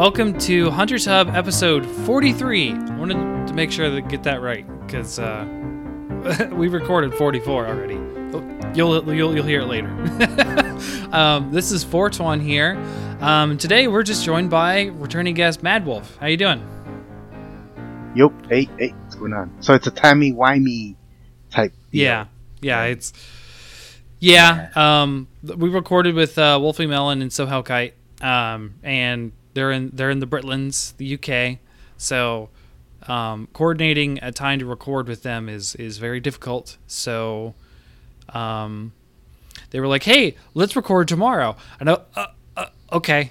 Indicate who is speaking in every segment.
Speaker 1: Welcome to Hunter's Hub episode 43. I wanted to make sure to get that right because uh, we recorded 44 already. You'll, you'll, you'll hear it later. um, this is 421 here. Um, today we're just joined by returning guest Mad Wolf. How you doing?
Speaker 2: Yup. Hey, hey, what's going on? So it's a timey wimey type. deal.
Speaker 1: Yeah, yeah, it's yeah. Um, we recorded with uh, Wolfie Melon and Sohel Kite, um, and they're in they're in the Britlands, the UK. So um, coordinating a time to record with them is is very difficult. So um, they were like, "Hey, let's record tomorrow." I know. Uh, uh, okay,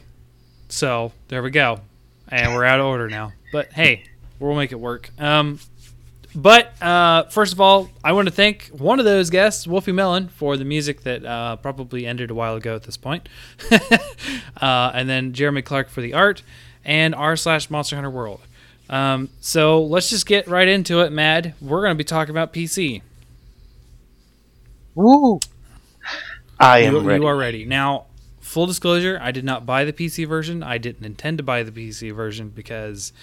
Speaker 1: so there we go, and we're out of order now. But hey, we'll make it work. Um, but uh, first of all, I want to thank one of those guests, Wolfie Melon, for the music that uh, probably ended a while ago at this point. uh, and then Jeremy Clark for the art, and r slash Monster Hunter World. Um, so let's just get right into it, Mad. We're going to be talking about PC.
Speaker 2: Woo! I am
Speaker 1: you,
Speaker 2: ready.
Speaker 1: you are ready. Now, full disclosure, I did not buy the PC version. I didn't intend to buy the PC version because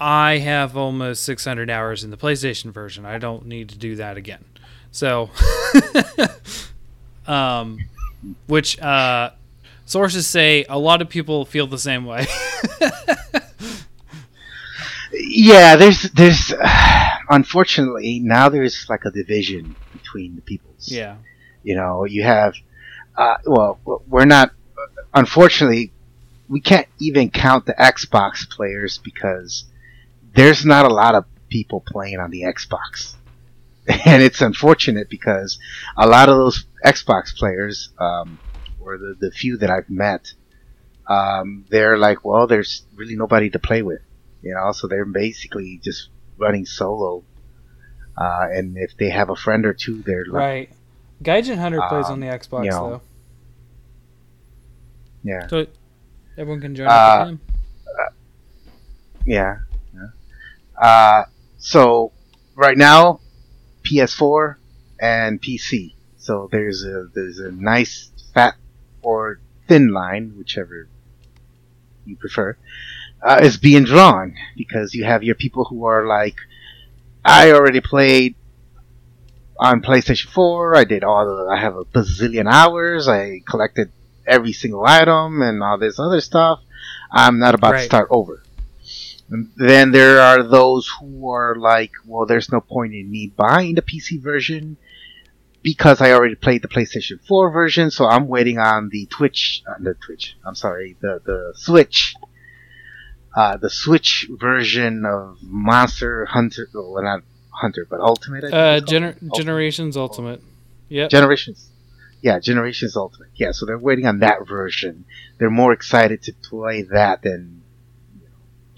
Speaker 1: I have almost 600 hours in the PlayStation version. I don't need to do that again. So, um, which uh, sources say a lot of people feel the same way.
Speaker 2: Yeah, there's there's unfortunately now there's like a division between the peoples.
Speaker 1: yeah.
Speaker 2: You know, you have uh, well, we're not unfortunately we can't even count the Xbox players because there's not a lot of people playing on the Xbox. And it's unfortunate because a lot of those Xbox players, um, or the, the few that I've met, um, they're like, well, there's really nobody to play with, you know, so they're basically just running solo. Uh, and if they have a friend or two, they're like,
Speaker 1: Right. Gaijin Hunter plays
Speaker 2: Um,
Speaker 1: on the Xbox,
Speaker 2: you know,
Speaker 1: though.
Speaker 2: yeah,
Speaker 1: So everyone can join
Speaker 2: Uh,
Speaker 1: up with him.
Speaker 2: yeah, yeah. Uh, so right now, PS4 and PC. So there's a there's a nice fat or thin line, whichever you prefer, uh, is being drawn because you have your people who are like, I already played on PlayStation 4. I did all the, I have a bazillion hours. I collected every single item and all this other stuff. I'm not about to start over. And then there are those who are like, well, there's no point in me buying the PC version because I already played the PlayStation 4 version, so I'm waiting on the Twitch, uh, the Twitch, I'm sorry, the, the Switch, uh, the Switch version of Monster Hunter, well, not Hunter, but Ultimate. I think
Speaker 1: Uh, gener-
Speaker 2: Ultimate.
Speaker 1: Generations Ultimate. Yep.
Speaker 2: Generations. Yeah, Generations Ultimate. Yeah, so they're waiting on that version. They're more excited to play that than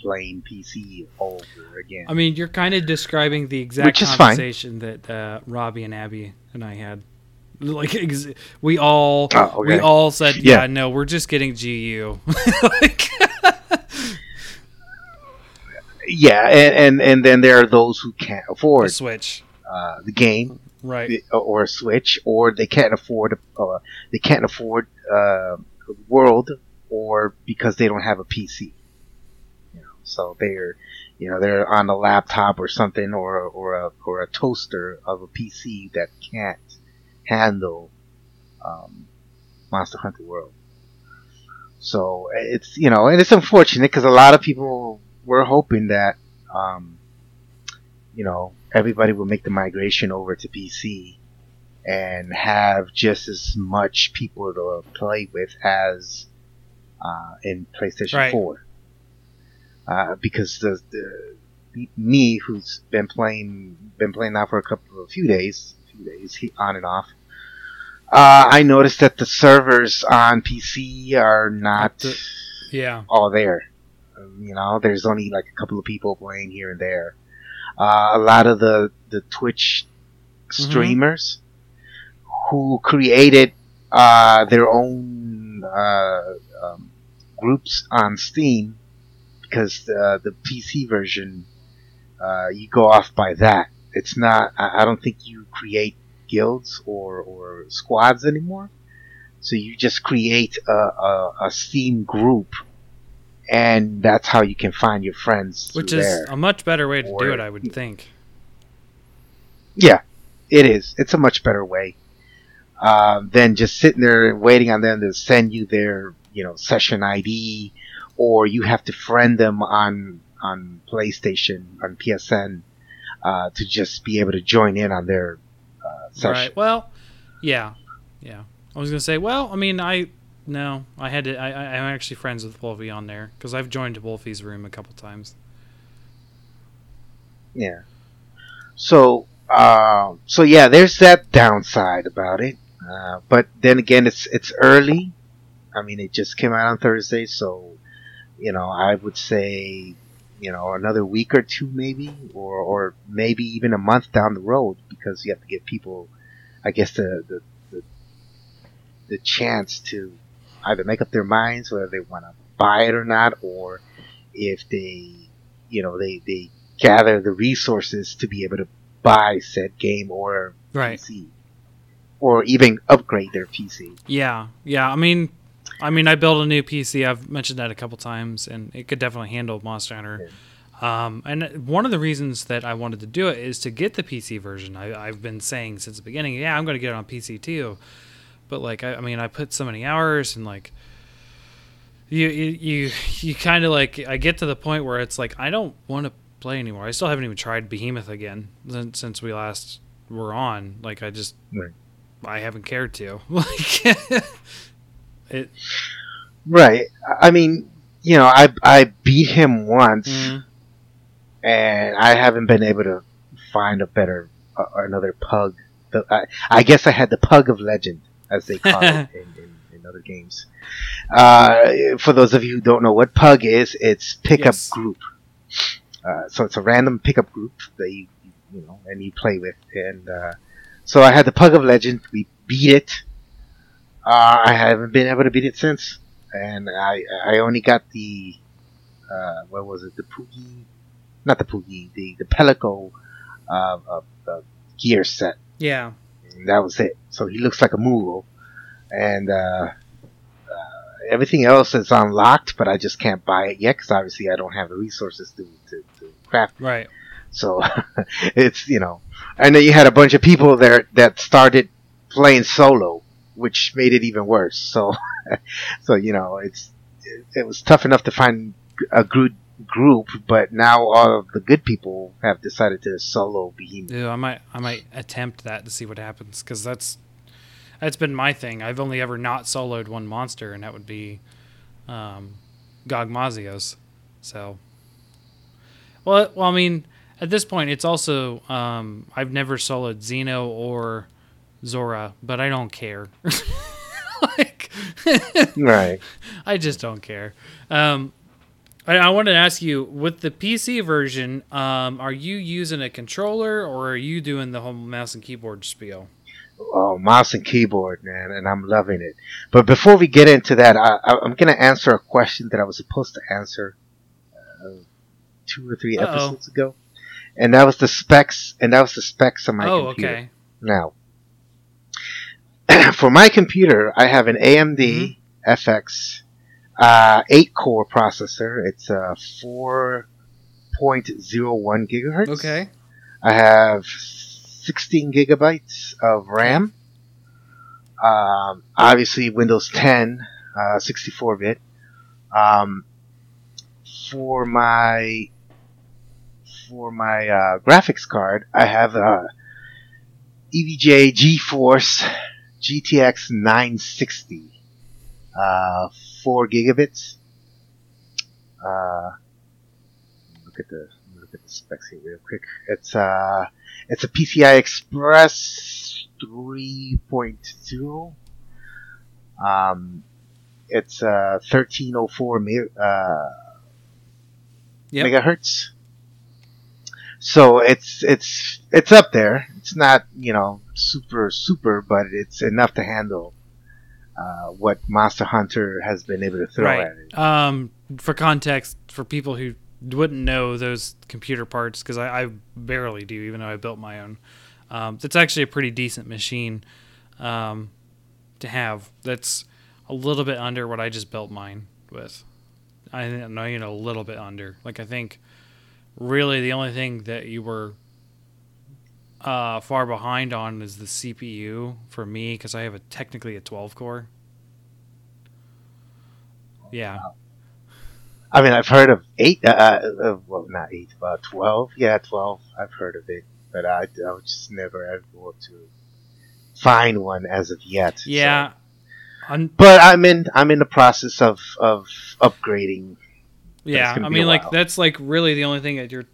Speaker 2: playing PC over again.
Speaker 1: I mean, you're kind of describing the exact
Speaker 2: Which fine.
Speaker 1: conversation that uh, Robbie and Abby and I had. Like ex- we all
Speaker 2: Oh, okay.
Speaker 1: we all said, yeah,
Speaker 2: Yeah.
Speaker 1: no, we're just getting GU. like,
Speaker 2: yeah, and, and and then there are those who can't afford
Speaker 1: the
Speaker 2: afford
Speaker 1: Switch,
Speaker 2: uh, the game
Speaker 1: right?
Speaker 2: or a Switch, or they can't afford uh, they can't afford uh, World, or because they don't have a PC. So they're you know they're on a laptop or something, or or a or a toaster of a PC that can't handle um, Monster Hunter World. So it's you know, and it's unfortunate because a lot of people were hoping that um, you know everybody will make the migration over to PC and have just as much people to play with as uh, in PlayStation
Speaker 1: Right.
Speaker 2: 4. Uh, because the, the me who's been playing been playing now for a couple of few days, a few days on and off. Uh, I noticed that the servers on PC are not
Speaker 1: Yeah,
Speaker 2: all there. Um, You know, there's only like a couple of people playing here and there. Uh, a lot of the the Twitch streamers who created uh, their own uh, um, groups on Steam because the the PC version uh, you go off by that. It's not. I, I don't think you create guilds or or squads anymore. So you just create a, a, a Steam group and that's how you can find your friends.
Speaker 1: Which is
Speaker 2: there.
Speaker 1: a much better way to
Speaker 2: Or-
Speaker 1: do it, I would think.
Speaker 2: Yeah, it is. It's a much better way um, than just sitting there and waiting on them to send you their, you know, session ID, or you have to friend them on on PlayStation on PSN uh, to just be able to join in on their uh, session.
Speaker 1: Right. Well, yeah, yeah. I was gonna say, well, I mean, I no, I had to. I, I'm actually friends with Wolfie on there because I've joined Wolfie's room a couple times.
Speaker 2: Yeah. So, uh, so yeah, there's that downside about it. Uh, but then again, it's it's early. I mean, it just came out on Thursday, so you know, I would say, you know, another week or two, maybe, or or maybe even a month down the road, because you have to give people, I guess, the the the, the chance to either make up their minds whether they want to buy it or not, or if they, you know, they they gather the resources to be able to buy said game or
Speaker 1: Right.
Speaker 2: PC, or even upgrade their PC.
Speaker 1: Yeah. Yeah. I mean, I mean, I built a new PC. I've mentioned that a couple times, and it could definitely handle Monster Hunter. Um, and one of the reasons that I wanted to do it is to get the PC version. I, I've been saying since the beginning, yeah, I'm going to get it on PC too. But like, I, I mean, I put so many hours and like, you you you, you kind of like, I get to the point where it's like I don't want to play anymore. I still haven't even tried Behemoth again since, since we last were on. Like, I just
Speaker 2: Right.
Speaker 1: I haven't cared to. Like, it.
Speaker 2: Right. I mean, you know, I I beat him once,
Speaker 1: mm,
Speaker 2: and I haven't been able to find a better uh, another pug. The, I, I guess I had the pug of legend, as they call it in, in, in other games. Uh, for those of you who don't know what pug is, it's pickup
Speaker 1: Yes.
Speaker 2: group. Uh, so it's a random pickup group that you you know and you play with, and uh, so I had the pug of legend. We beat it. Uh, I haven't been able to beat it since, and I I only got the uh, what was it the Poogie, not the Poogie, the the Palico uh, uh, uh, gear set.
Speaker 1: yeah.
Speaker 2: And that was it. So he looks like a Moogle, and uh, uh, everything else is unlocked, but I just can't buy it yet because obviously I don't have the resources to to, to craft. it.
Speaker 1: Right.
Speaker 2: So it's you know, and then you had a bunch of people there that started playing solo, which made it even worse. So so you know, it's it, it was tough enough to find a good group, but now all of the good people have decided to solo Behemoth.
Speaker 1: Ew, I might I might attempt that to see what happens because that's that's been my thing. I've only ever not soloed one monster, and that would be um, Gogmazios. So, well, well, I mean, at this point, it's also um, I've never soloed Xeno or Zorah, but I don't care. like,
Speaker 2: Right.
Speaker 1: I just don't care. Um, I, I wanted to ask you with the PC version, um, are you using a controller or are you doing the whole mouse and keyboard spiel?
Speaker 2: oh, mouse and keyboard, man, and I'm loving it. But before we get into that, I, I'm going to answer a question that I was supposed to answer uh, two or 3
Speaker 1: Uh-oh.
Speaker 2: episodes ago, and that was the specs, and that was the specs on my
Speaker 1: oh,
Speaker 2: computer.
Speaker 1: okay.
Speaker 2: Now, for my computer, I have an AMD
Speaker 1: Mm-hmm.
Speaker 2: FX uh, 8 core processor. It's a 4.01 gigahertz.
Speaker 1: Okay.
Speaker 2: I have 16 gigabytes of RAM. Um, obviously, Windows 10, uh, 64 bit. Um, for my for my uh, graphics card, I have a EVGA GeForce GTX 960, uh, 4 gigabits. Uh, look at the look at the specs here real quick. It's uh it's a PCI Express 3.0. Um, it's uh 1304 me- uh,
Speaker 1: Yep.
Speaker 2: megahertz. So it's it's it's up there. It's not you know super super, but it's enough to handle uh, what Monster Hunter has been able to throw
Speaker 1: right.
Speaker 2: at it.
Speaker 1: Um, for context, for people who wouldn't know those computer parts, because I, I barely do, even though I built my own. Um, it's actually a pretty decent machine um, to have. That's a little bit under what I just built mine with. I know you know a little bit under. Like I think, really, the only thing that you were uh, far behind on is the CPU for me because I have a technically a 12 core. Yeah.
Speaker 2: I mean, I've heard of eight. Uh, uh, well, not eight, but twelve. Yeah, twelve. I've heard of it, but I, I was just never able to find one as of yet.
Speaker 1: Yeah.
Speaker 2: so. But I'm in. I'm in the process of of upgrading.
Speaker 1: Yeah, I mean, like that's like really the only thing that you're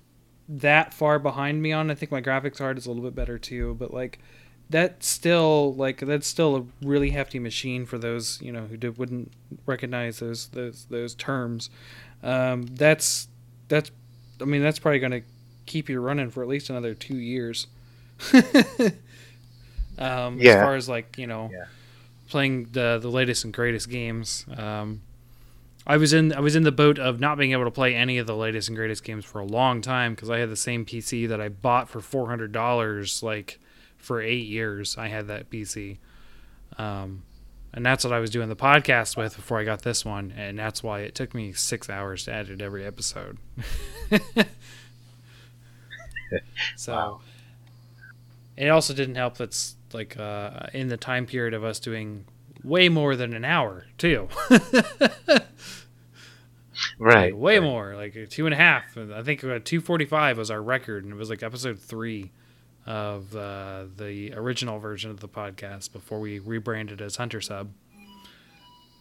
Speaker 1: that far behind me on. I think my graphics card is a little bit better too, but like that's still like that's still a really hefty machine for those you know who did, wouldn't recognize those those those terms. Um, that's that's I mean that's probably going to keep you running for at least another two years. um, As far as like you know
Speaker 2: Yeah.
Speaker 1: playing the the latest and greatest games. Um, I was in I was in the boat of not being able to play any of the latest and greatest games for a long time because I had the same PC that I bought for four hundred dollars like for eight years. I had that PC, um, and that's what I was doing the podcast with before I got this one, and that's why it took me six hours to edit every episode. so
Speaker 2: Wow.
Speaker 1: it also didn't help that's like uh, in the time period of us doing way more than an hour too.
Speaker 2: Right.
Speaker 1: Like, way
Speaker 2: right.
Speaker 1: more, like two and a half. I think uh, two forty five was our record, and it was like episode three of uh, the original version of the podcast before we rebranded as Hunter's Hub.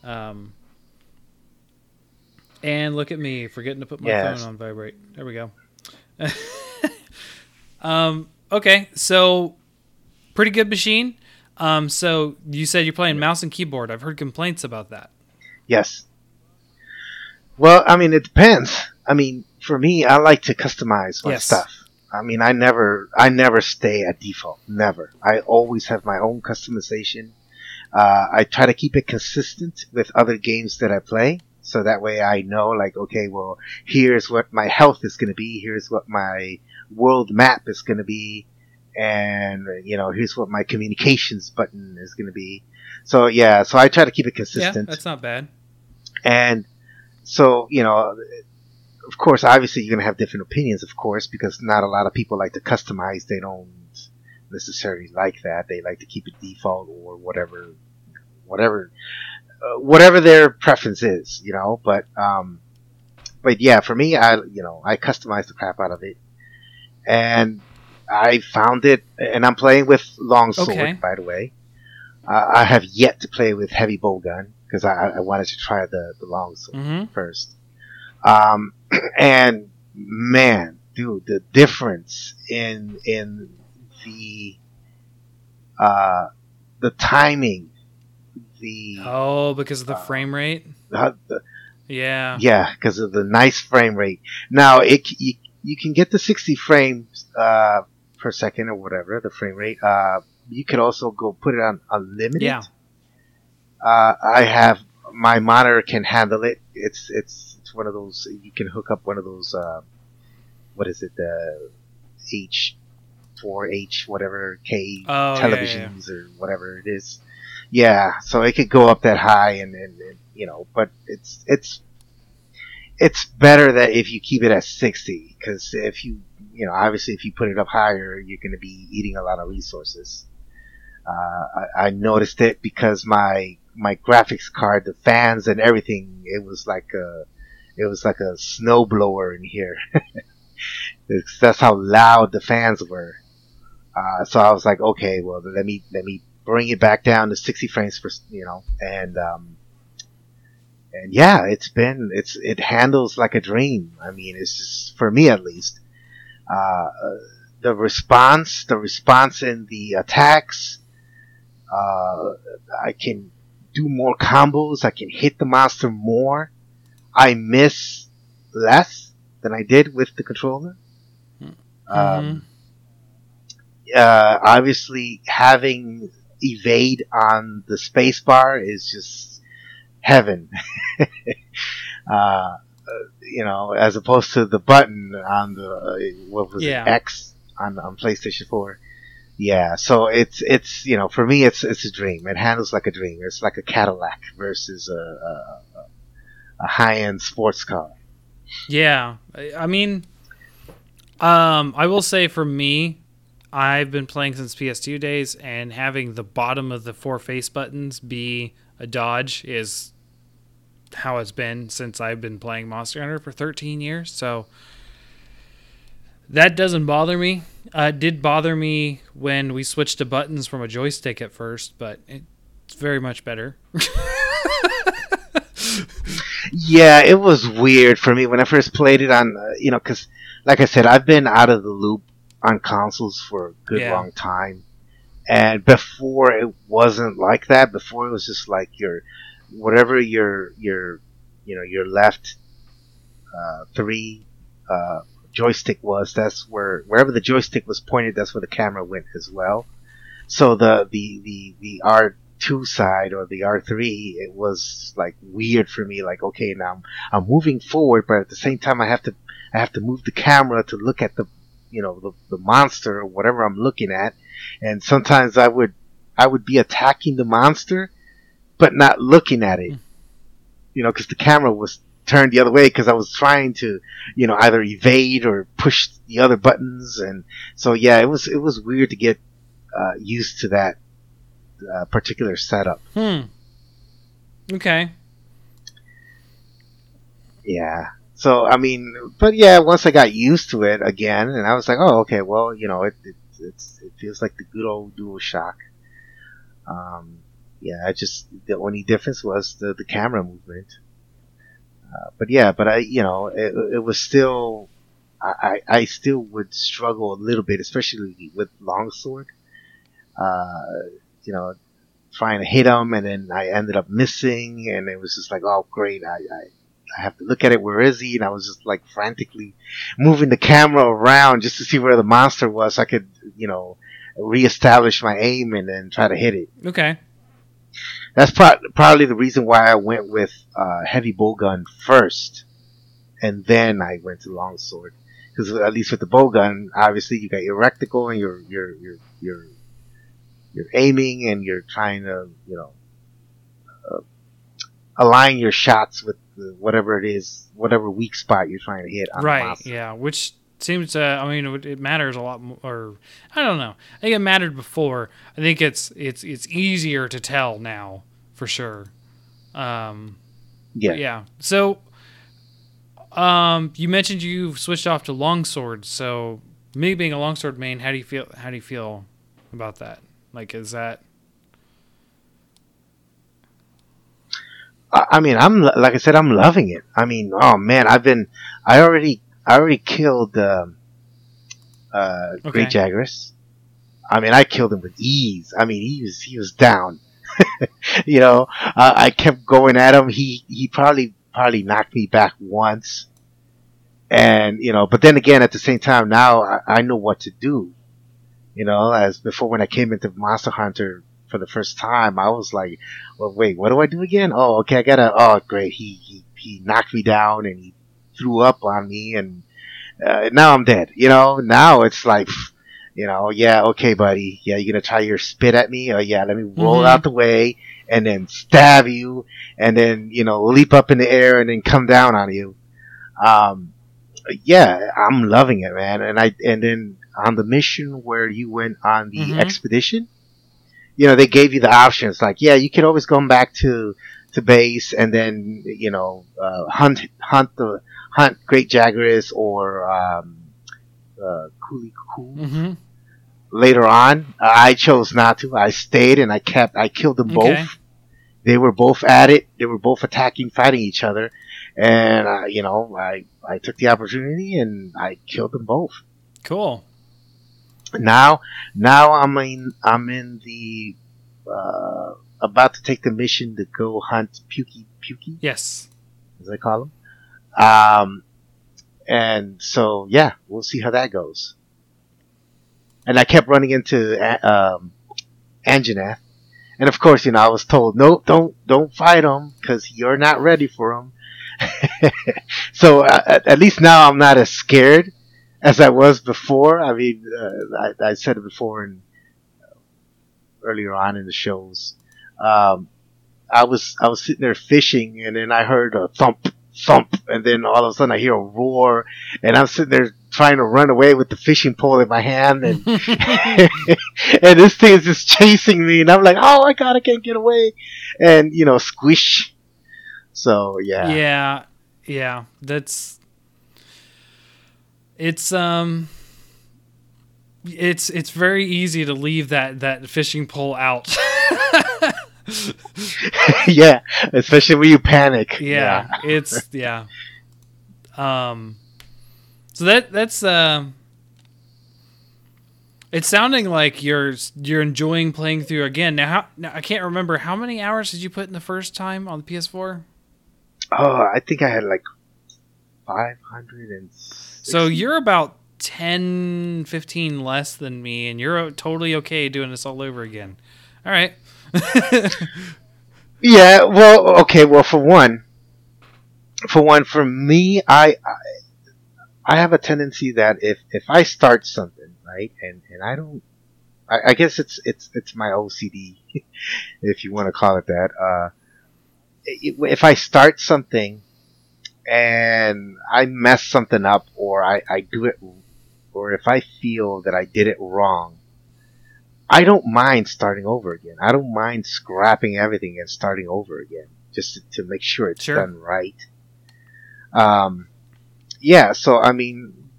Speaker 1: Um, and look at me forgetting to put my
Speaker 2: Yes.
Speaker 1: phone on vibrate. There we go. um, okay, so pretty good machine. Um, so you said you're playing mouse and keyboard. I've heard complaints about that.
Speaker 2: Yes. Well, I mean, it depends. I mean, for me, I like to customize my
Speaker 1: Yes.
Speaker 2: stuff. I mean, I never, I never stay at default. Never. I always have my own customization. Uh, I try to keep it consistent with other games that I play, so that way I know, like, okay, well, here's what my health is going to be. Here's what my world map is going to be, and you know, here's what my communications button is going to be. So yeah, so I try to keep it consistent.
Speaker 1: Yeah,
Speaker 2: consistent.
Speaker 1: that's not bad.
Speaker 2: And so, you know, of course, obviously you're going to have different opinions, of course, because not a lot of people like to customize. They don't necessarily like that. They like to keep it default or whatever, whatever, uh, whatever their preference is, you know, but, um, but yeah, for me, I, you know, I customize the crap out of it and I found it, and I'm playing with longsword,
Speaker 1: Okay.
Speaker 2: by the way. Uh, I have yet to play with heavy bowgun because I, I wanted to try the, the longsword
Speaker 1: hmm
Speaker 2: first. Um, and man, dude, the difference in in the uh, the timing, the,
Speaker 1: Oh, because of the
Speaker 2: Uh,
Speaker 1: frame rate.
Speaker 2: uh, the
Speaker 1: Yeah.
Speaker 2: yeah, because of the nice frame rate. Now it you, you can get the 60 frames uh, per second or whatever the frame rate. Uh, you could also go put it on unlimited.
Speaker 1: Yeah.
Speaker 2: Uh, I have my monitor can handle it. It's it's it's one of those you can hook up one of those uh, what is it the H four H whatever K
Speaker 1: Oh, yeah, yeah, yeah.
Speaker 2: televisions or whatever it is. Yeah, so it could go up that high and, and, and you know, but it's it's it's better that if you keep it at sixty because if you you know obviously if you put it up higher you're going to be eating a lot of resources. Uh, I, I noticed it because my my graphics card, the fans and everything, it was like a it was like a snow blower in here. That's how loud the fans were. Uh, so I was like, okay, well let me let me bring it back down to 60 frames per you know, and um, and yeah, it's been it's it handles like a dream. I mean, it's just for me at least. Uh, the response, the response in the attacks. Uh, I can do more combos. I can hit the monster more. I miss less than I did with the controller. Um, uh, obviously, having evade on the spacebar is just heaven. uh, uh, you know, as opposed to the button on the uh, what was
Speaker 1: Yeah.
Speaker 2: it X on on PlayStation Four. Yeah, so it's it's you know for me it's it's a dream. It handles like a dream. It's like a Cadillac versus a a, a high end sports car.
Speaker 1: Yeah, I mean, um, I will say for me, I've been playing since PS2 days, and having the bottom of the four face buttons be a dodge is how it's been since I've been playing Monster Hunter for 13 years. So that doesn't bother me. Uh, it did bother me when we switched to buttons from a joystick at first, but it's very much better.
Speaker 2: Yeah, it was weird for me when I first played it on, uh, you know, because, like I said, I've been out of the loop on consoles for a good
Speaker 1: Yeah.
Speaker 2: long time. And before it wasn't like that. Before it was just like your, whatever your, your, you know, your left, uh, three, uh, joystick was, that's where, wherever the joystick was pointed, that's where the camera went as well. So the, the, the, the R2 side or the R3, it was like weird for me. Like, okay, now I'm, I'm moving forward, but at the same time, I have to, I have to move the camera to look at the, you know, the, the monster or whatever I'm looking at. And sometimes I would, I would be attacking the monster, but not looking at it. Hmm. You know, cause the camera was turned the other way because I was trying to, you know, either evade or push the other buttons. And so, yeah, it was, it was weird to get, uh, used to that, uh, particular setup.
Speaker 1: hmm. Okay.
Speaker 2: Yeah. So I mean, but yeah, once I got used to it again, and I was like, oh, okay, well, you know, it it it's, it feels like the good old Dual Shock. Um, yeah, I just the only difference was the the camera movement. Uh, but yeah, but I, you know, it, it was still, I, I still would struggle a little bit, especially with longsword. Uh, you know, trying to hit him, and then I ended up missing, and it was just like, oh, great, I, I I have to look at it. Where is he? And I was just like frantically moving the camera around just to see where the monster was. So I could, you know, reestablish my aim and then try to hit it.
Speaker 1: Okay.
Speaker 2: That's pro- probably the reason why I went with uh, heavy bowgun first, and then I went to longsword. Because at least with the bowgun, obviously you got your reticle and your your your your you're aiming and you're trying to you know uh, align your shots with the, whatever it is, whatever weak spot you're trying to hit. On
Speaker 1: Right. Yeah. Which seems to. I mean, it, it matters a lot more. Or I don't know. I think it mattered before. I think it's it's it's easier to tell now for sure. Um.
Speaker 2: Yeah.
Speaker 1: Yeah. So, um, you mentioned you switched off to longsword. So, me being a longsword main, how do you feel? How do you feel about that? Like, is that
Speaker 2: I mean, I'm like I said, I'm loving it. I mean, oh man, I've been, I already, I already killed um, uh, Great
Speaker 1: Okay.
Speaker 2: Jagras. I mean, I killed him with ease. I mean, he was he was down. you know, uh, I kept going at him. He he probably probably knocked me back once, and you know, but then again, at the same time, now I, I know what to do. You know, as before when I came into Monster Hunter for the first time, I was like, well, wait, what do I do again? Oh, okay, I gotta. Oh, great. He he, he knocked me down and he threw up on me, and uh, now I'm dead. You know, now it's like, you know, yeah, okay, buddy. Yeah, you're gonna try your spit at me. Oh, yeah, let me roll
Speaker 1: Mhm.
Speaker 2: out the way and then stab you, and then you know, leap up in the air and then come down on you. Um, yeah, I'm loving it, man. And I and then on the mission where you went on the
Speaker 1: Mhm.
Speaker 2: expedition, you know, they gave you the options like, yeah, you could always go back to to base and then you know uh, hunt hunt the hunt great jagras or um, uh, Cooley Cool
Speaker 1: mm-hmm.
Speaker 2: Later on. Uh, I chose not to. I stayed and I kept. I killed them
Speaker 1: Okay.
Speaker 2: both. They were both at it. They were both attacking, fighting each other, and uh, you know, I I took the opportunity and I killed them both.
Speaker 1: cool?
Speaker 2: Now, now I'm in. I'm in the uh, about to take the mission to go hunt Pukey Pukey,
Speaker 1: Yes.
Speaker 2: as I call him. Um, and so yeah, we'll see how that goes. And I kept running into uh, um, Anjanath, and of course, you know, I was told, no, don't, don't fight him because you're not ready for him. so uh, at, at least now I'm not as scared as I was before. I mean, uh, I, I said it before and earlier on in the shows. Um, I was I was sitting there fishing, and then I heard a thump, thump, and then all of a sudden I hear a roar, and I'm sitting there trying to run away with the fishing pole in my hand, and and this thing is just chasing me, and I'm like, oh my god, I can't get away, and you know, squish. So yeah,
Speaker 1: yeah, yeah. That's it's um it's it's very easy to leave that that fishing pole out.
Speaker 2: yeah, especially when you panic.
Speaker 1: Yeah, yeah. it's yeah. Um, so that that's uh, it's sounding like you're you're enjoying playing through again. Now, how now I can't remember how many hours did you put in the first time on the PS4?
Speaker 2: Oh, I think I had like five hundred and.
Speaker 1: So you're about 10, 15 less than me, and you're totally okay doing this all over again. All right.
Speaker 2: yeah. Well, okay. Well, for one, for one, for me, I, I, I have a tendency that if if I start something right, and and I don't, I, I guess it's it's it's my OCD, if you want to call it that. Uh, if I start something and I mess something up or I, I do it or if I feel that I did it wrong, I don't mind starting over again. I don't mind scrapping everything and starting over again just to, to make sure it's sure. done right. Um, yeah. So I mean,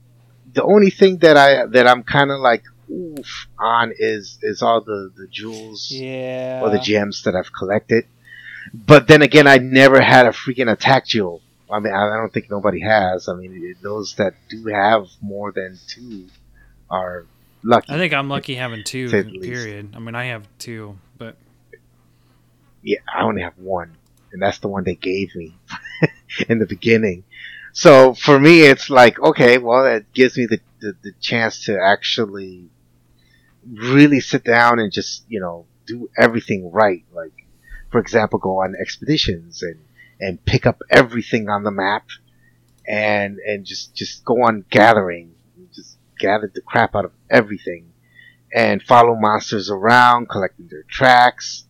Speaker 2: the only thing that I that I'm kind of like oof on is is all the the jewels
Speaker 1: yeah.
Speaker 2: or the gems that I've collected. But then again, I never had a freaking attack jewel. I mean, I don't think nobody has. I mean, those that do have more than two are lucky.
Speaker 1: I think I'm lucky having two. Period. I mean, I have two, but
Speaker 2: yeah, I only have one, and that's the one they gave me in the beginning. So for me, it's like okay, well, it gives me the, the, the chance to actually really sit down and just you know do everything right. Like, for example, go on expeditions and and pick up everything on the map and and just just go on gathering just gather the crap out of everything and follow monsters around collecting their tracks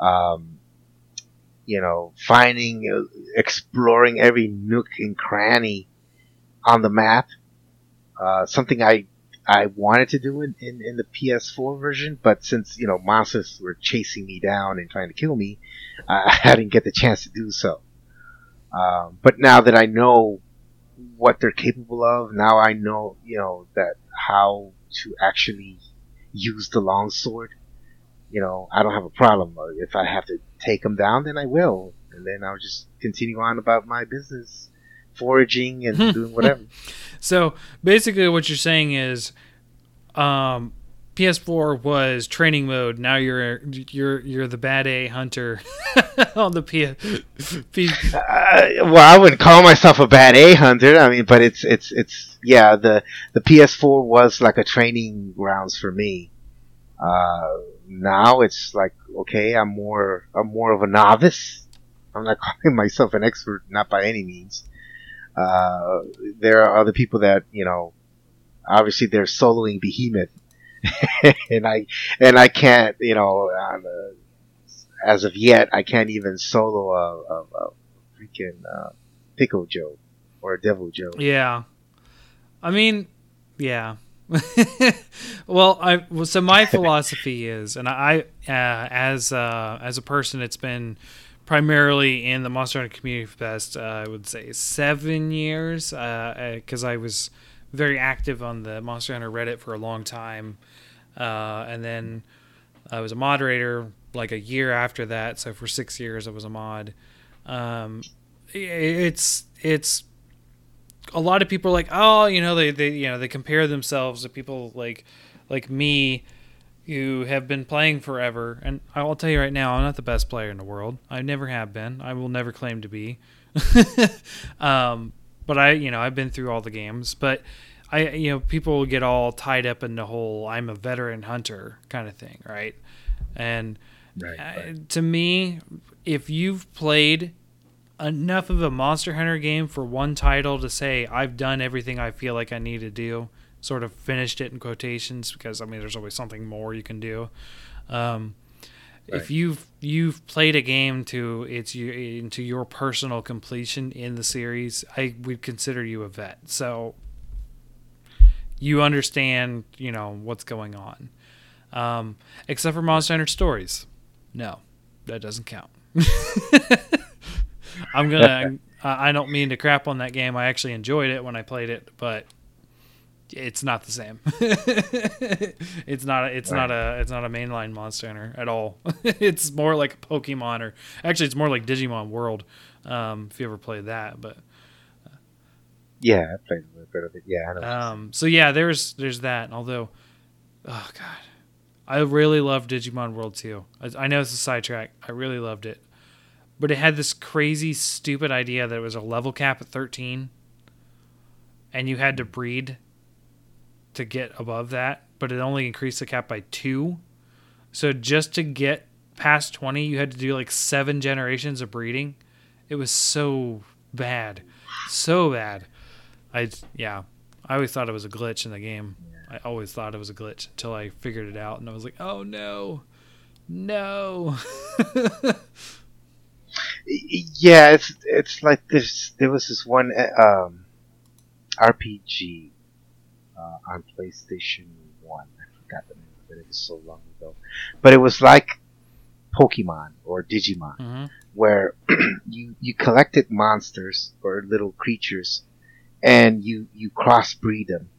Speaker 2: um, you know finding uh, exploring every nook and cranny on the map uh, something I I wanted to do in, in, in, the PS4 version, but since, you know, monsters were chasing me down and trying to kill me, I, I didn't get the chance to do so. Um, but now that I know what they're capable of, now I know, you know, that how to actually use the longsword. You know, I don't have a problem. If I have to take them down, then I will, and then I'll just continue on about my business, foraging and doing whatever.
Speaker 1: so basically, what you're saying is, um, PS4 was training mode. Now you're you're you're the bad A hunter on the PS.
Speaker 2: Uh, well, I wouldn't call myself a bad A hunter. I mean, but it's it's it's yeah. The the PS4 was like a training grounds for me. Uh, now it's like okay, I'm more I'm more of a novice. I'm not calling myself an expert, not by any means. Uh, there are other people that you know. Obviously, they're soloing Behemoth and I and I can't, you know, uh, as of yet, I can't even solo a, a, a freaking uh, Pickle Joe or a Deviljho.
Speaker 1: Yeah, I mean, yeah. well, I so my philosophy is, and I, uh, as uh, as a person, it's been primarily in the Monster Hunter community past, uh, I would say, seven years, because uh, I was very active on the Monster Hunter Reddit for a long time. Uh, and then I was a moderator like a year after that. So for six years, I was a mod. Um, it's it's a lot of people are like, oh, you know, they, they you know they compare themselves to people like like me who have been playing forever. And I will tell you right now, I'm not the best player in the world. I never have been. I will never claim to be. um, but I, you know, I've been through all the games. But I you know people get all tied up in the whole I'm a veteran hunter kind of thing, right? And right, right. to me, if you've played enough of a Monster Hunter game for one title to say I've done everything I feel like I need to do, sort of finished it in quotations because I mean there's always something more you can do. Um, if you've you've played a game to its your into your personal completion in the series, I would consider you a vet. So you understand, you know, what's going on. Um, except for Monster Hunter Stories. No, that doesn't count. I'm gonna. I don't mean to crap on that game. I actually enjoyed it when I played it, but it's not the same. it's not. A, it's not a. It's not a mainline Monster Hunter at all. it's more like a Pokemon, or actually, it's more like Digimon World. Um, if you ever played that, but
Speaker 2: Yeah, I played a little bit of it. Yeah, I know.
Speaker 1: um, so yeah, there's there's that. Although, oh god, I really love Digimon World 2. I, I know it's a sidetrack. I really loved it, but it had this crazy, stupid idea that it was a level cap at 13, and you had to breed to get above that, but it only increased the cap by two. So just to get past 20, you had to do like seven generations of breeding. It was so bad, so bad. I yeah, I always thought it was a glitch in the game. I always thought it was a glitch until I figured it out, and I was like, oh no, no.
Speaker 2: Yeah, it's it's like this. There was this one uh, um, RPG uh, on PlayStation One. I forgot the name of it. It was so long ago, but it was like Pokemon or Digimon,
Speaker 1: hmm
Speaker 2: where you you collected monsters or little creatures, and you you crossbreed them,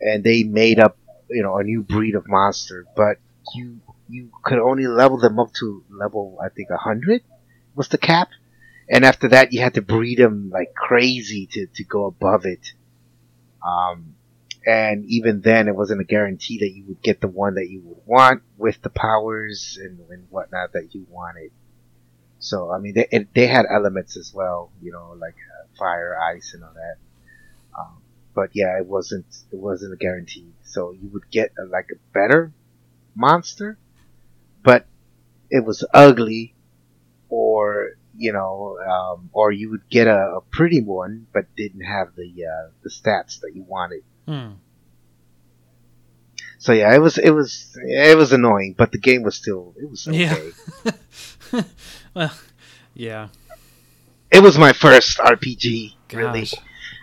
Speaker 2: and they made up you know a new breed of monster. But you you could only level them up to level I think a hundred was the cap, and after that you had to breed them like crazy to to go above it. Um, and even then, it wasn't a guarantee that you would get the one that you would want with the powers and, and whatnot that you wanted. So I mean, they they had elements as well, you know, like uh, fire, ice, and all that. Um, but yeah, it wasn't it wasn't a guarantee. So you would get a, like a better monster, but it was ugly, or you know, um, or you would get a, a pretty one, but didn't have the uh, the stats that you wanted.
Speaker 1: Hmm.
Speaker 2: So yeah, it was it was it was annoying, but the game was still it was okay.
Speaker 1: Yeah. well, yeah.
Speaker 2: It was my first RPG, really,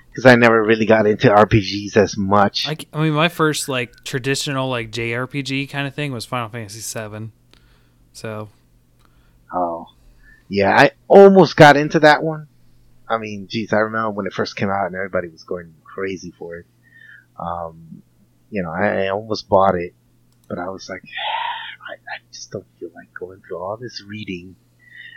Speaker 2: because I never really got into RPGs as much.
Speaker 1: I, I mean, my first like traditional like JRPG kind of thing was Final Fantasy VII. So
Speaker 2: Oh, yeah, I almost got into that one. I mean, geez, I remember when it first came out and everybody was going crazy for it. Um, you know, I, I almost bought it, but I was like, I, I just don't feel like going through all this reading.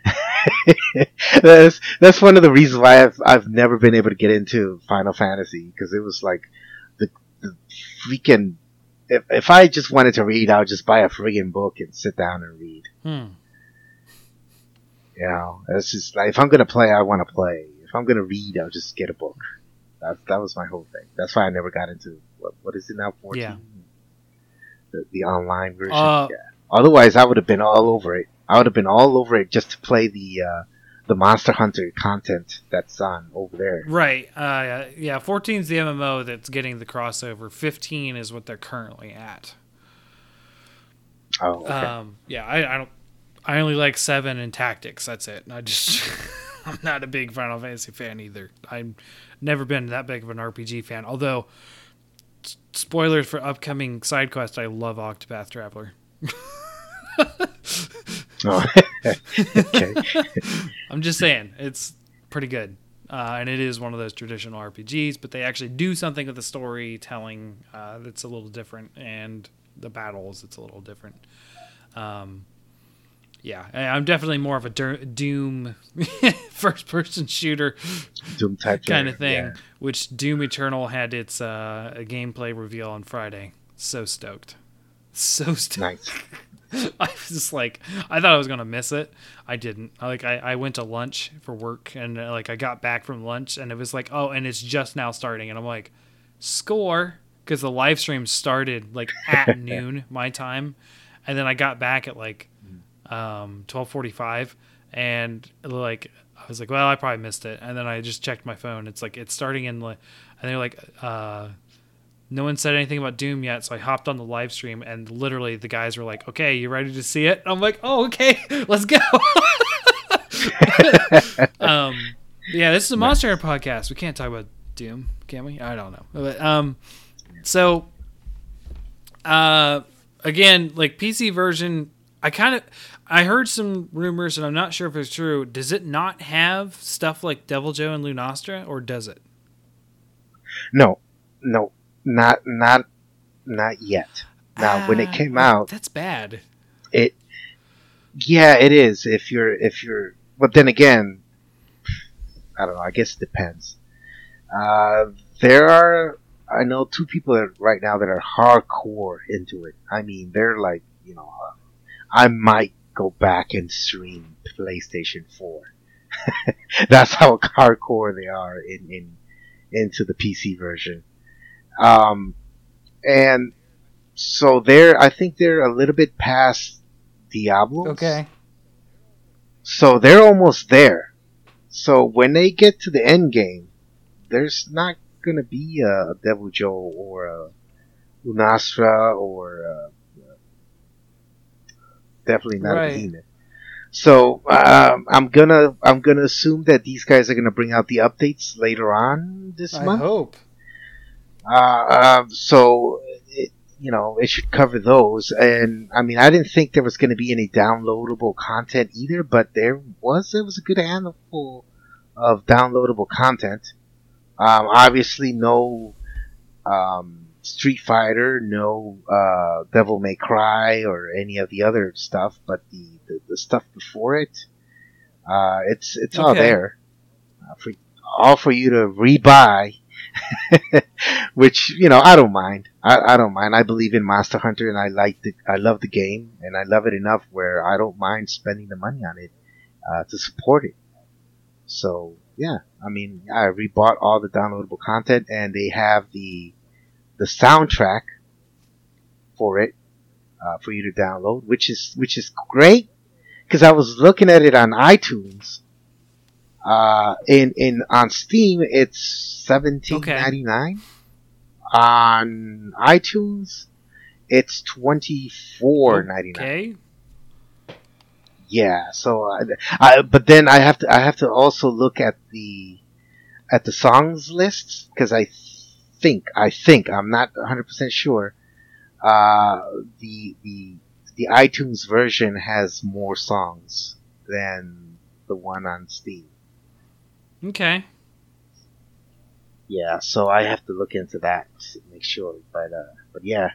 Speaker 2: that's that's one of the reasons why I've I've never been able to get into Final Fantasy because it was like the the freaking if if I just wanted to read, I would just buy a friggin' book and sit down and read.
Speaker 1: hmm.
Speaker 2: You know, it's just like if I'm gonna play, I want to play. If I'm gonna read, I'll just get a book. That that was my whole thing. That's why I never got into what what is it now? Fourteen.
Speaker 1: Yeah.
Speaker 2: The, the online version.
Speaker 1: Uh,
Speaker 2: yeah. Otherwise, I would have been all over it. I would have been all over it just to play the uh, the Monster Hunter content that's on over there.
Speaker 1: Right. Uh, yeah. 14 is the MMO that's getting the crossover. 15 is what they're currently at.
Speaker 2: Oh, okay.
Speaker 1: Um, yeah. I, I don't. I only like seven and tactics. That's it. I just. I'm not a big Final Fantasy fan either. I've never been that big of an RPG fan. Although, spoilers for upcoming side quest, I love Octopath Traveler.
Speaker 2: oh. okay.
Speaker 1: I'm just saying, it's pretty good. Uh, and it is one of those traditional RPGs, but they actually do something with the storytelling uh, that's a little different, and the battles it's a little different. Um, yeah, I'm definitely more of a Doom first-person shooter
Speaker 2: Doom type
Speaker 1: kind of thing,
Speaker 2: yeah.
Speaker 1: which Doom Eternal had its uh, a gameplay reveal on Friday. So stoked, so stoked.
Speaker 2: Nice.
Speaker 1: I was just like, I thought I was gonna miss it. I didn't. Like I, I went to lunch for work, and uh, like I got back from lunch, and it was like, oh, and it's just now starting, and I'm like, score, because the live stream started like at noon my time, and then I got back at like um 12:45, and like I was like, well, I probably missed it, and then I just checked my phone. It's like it's starting in like, and they're like, uh no one said anything about Doom yet, so I hopped on the live stream and literally the guys were like, "Okay, you ready to see it?" I'm like, "Oh, okay, let's go." um, yeah, this is a Monster Hunter podcast. We can't talk about Doom, can we? I don't know. But, um, so, uh, again, like PC version, I kind of, I heard some rumors, and I'm not sure if it's true. Does it not have stuff like Deviljho and Lunastra, or does it?
Speaker 2: No, no, not not not yet. Now, when it
Speaker 1: Ah,
Speaker 2: came out,
Speaker 1: that's bad.
Speaker 2: it yeah, it is. If you're if you're, but then again, I don't know. I guess it depends. Uh, there are I know two people that right now that are hardcore into it. I mean, they're like you know, uh, I might go back and stream PlayStation Four. That's how hardcore they are in in into the PC version. Um, and so they're I think they're a little bit past Diablo. Okay. So they're almost there. So when they get to the end game, there's not gonna be a Deviljho or a Lunastra or a, definitely not
Speaker 1: Right.
Speaker 2: a Behemoth. So um, I'm gonna I'm gonna assume that these guys are gonna bring out the updates later on this
Speaker 1: I
Speaker 2: month.
Speaker 1: I hope.
Speaker 2: Uh, um, so, it, you know, it should cover those. And I mean, I didn't think there was to be any downloadable content either, but there was. There was a good handful of downloadable content. Um, obviously, no um, Street Fighter, no uh, Devil May Cry, or any of the other stuff, but the the, the stuff before it, uh, it's it's all there, uh, for all for you to rebuy. which you know I don't mind. I, I don't mind. I believe in Monster Hunter, and I like the I love the game, and I love it enough where I don't mind spending the money on it uh, to support it. So yeah, I mean I rebought all the downloadable content, and they have the the soundtrack for it uh, for you to download, which is which is great because I was looking at it on iTunes. Uh, in in on Steam, it's seventeen ninety nine. On iTunes, it's twenty four ninety nine.
Speaker 1: Okay.
Speaker 2: Yeah. So, I, I, but then I have to I have to also look at the at the songs lists because I think I think I'm not one hundred percent sure. Uh, the the the iTunes version has more songs than the one on Steam.
Speaker 1: Okay.
Speaker 2: Yeah, so I have to look into that to make sure. But uh, but yeah,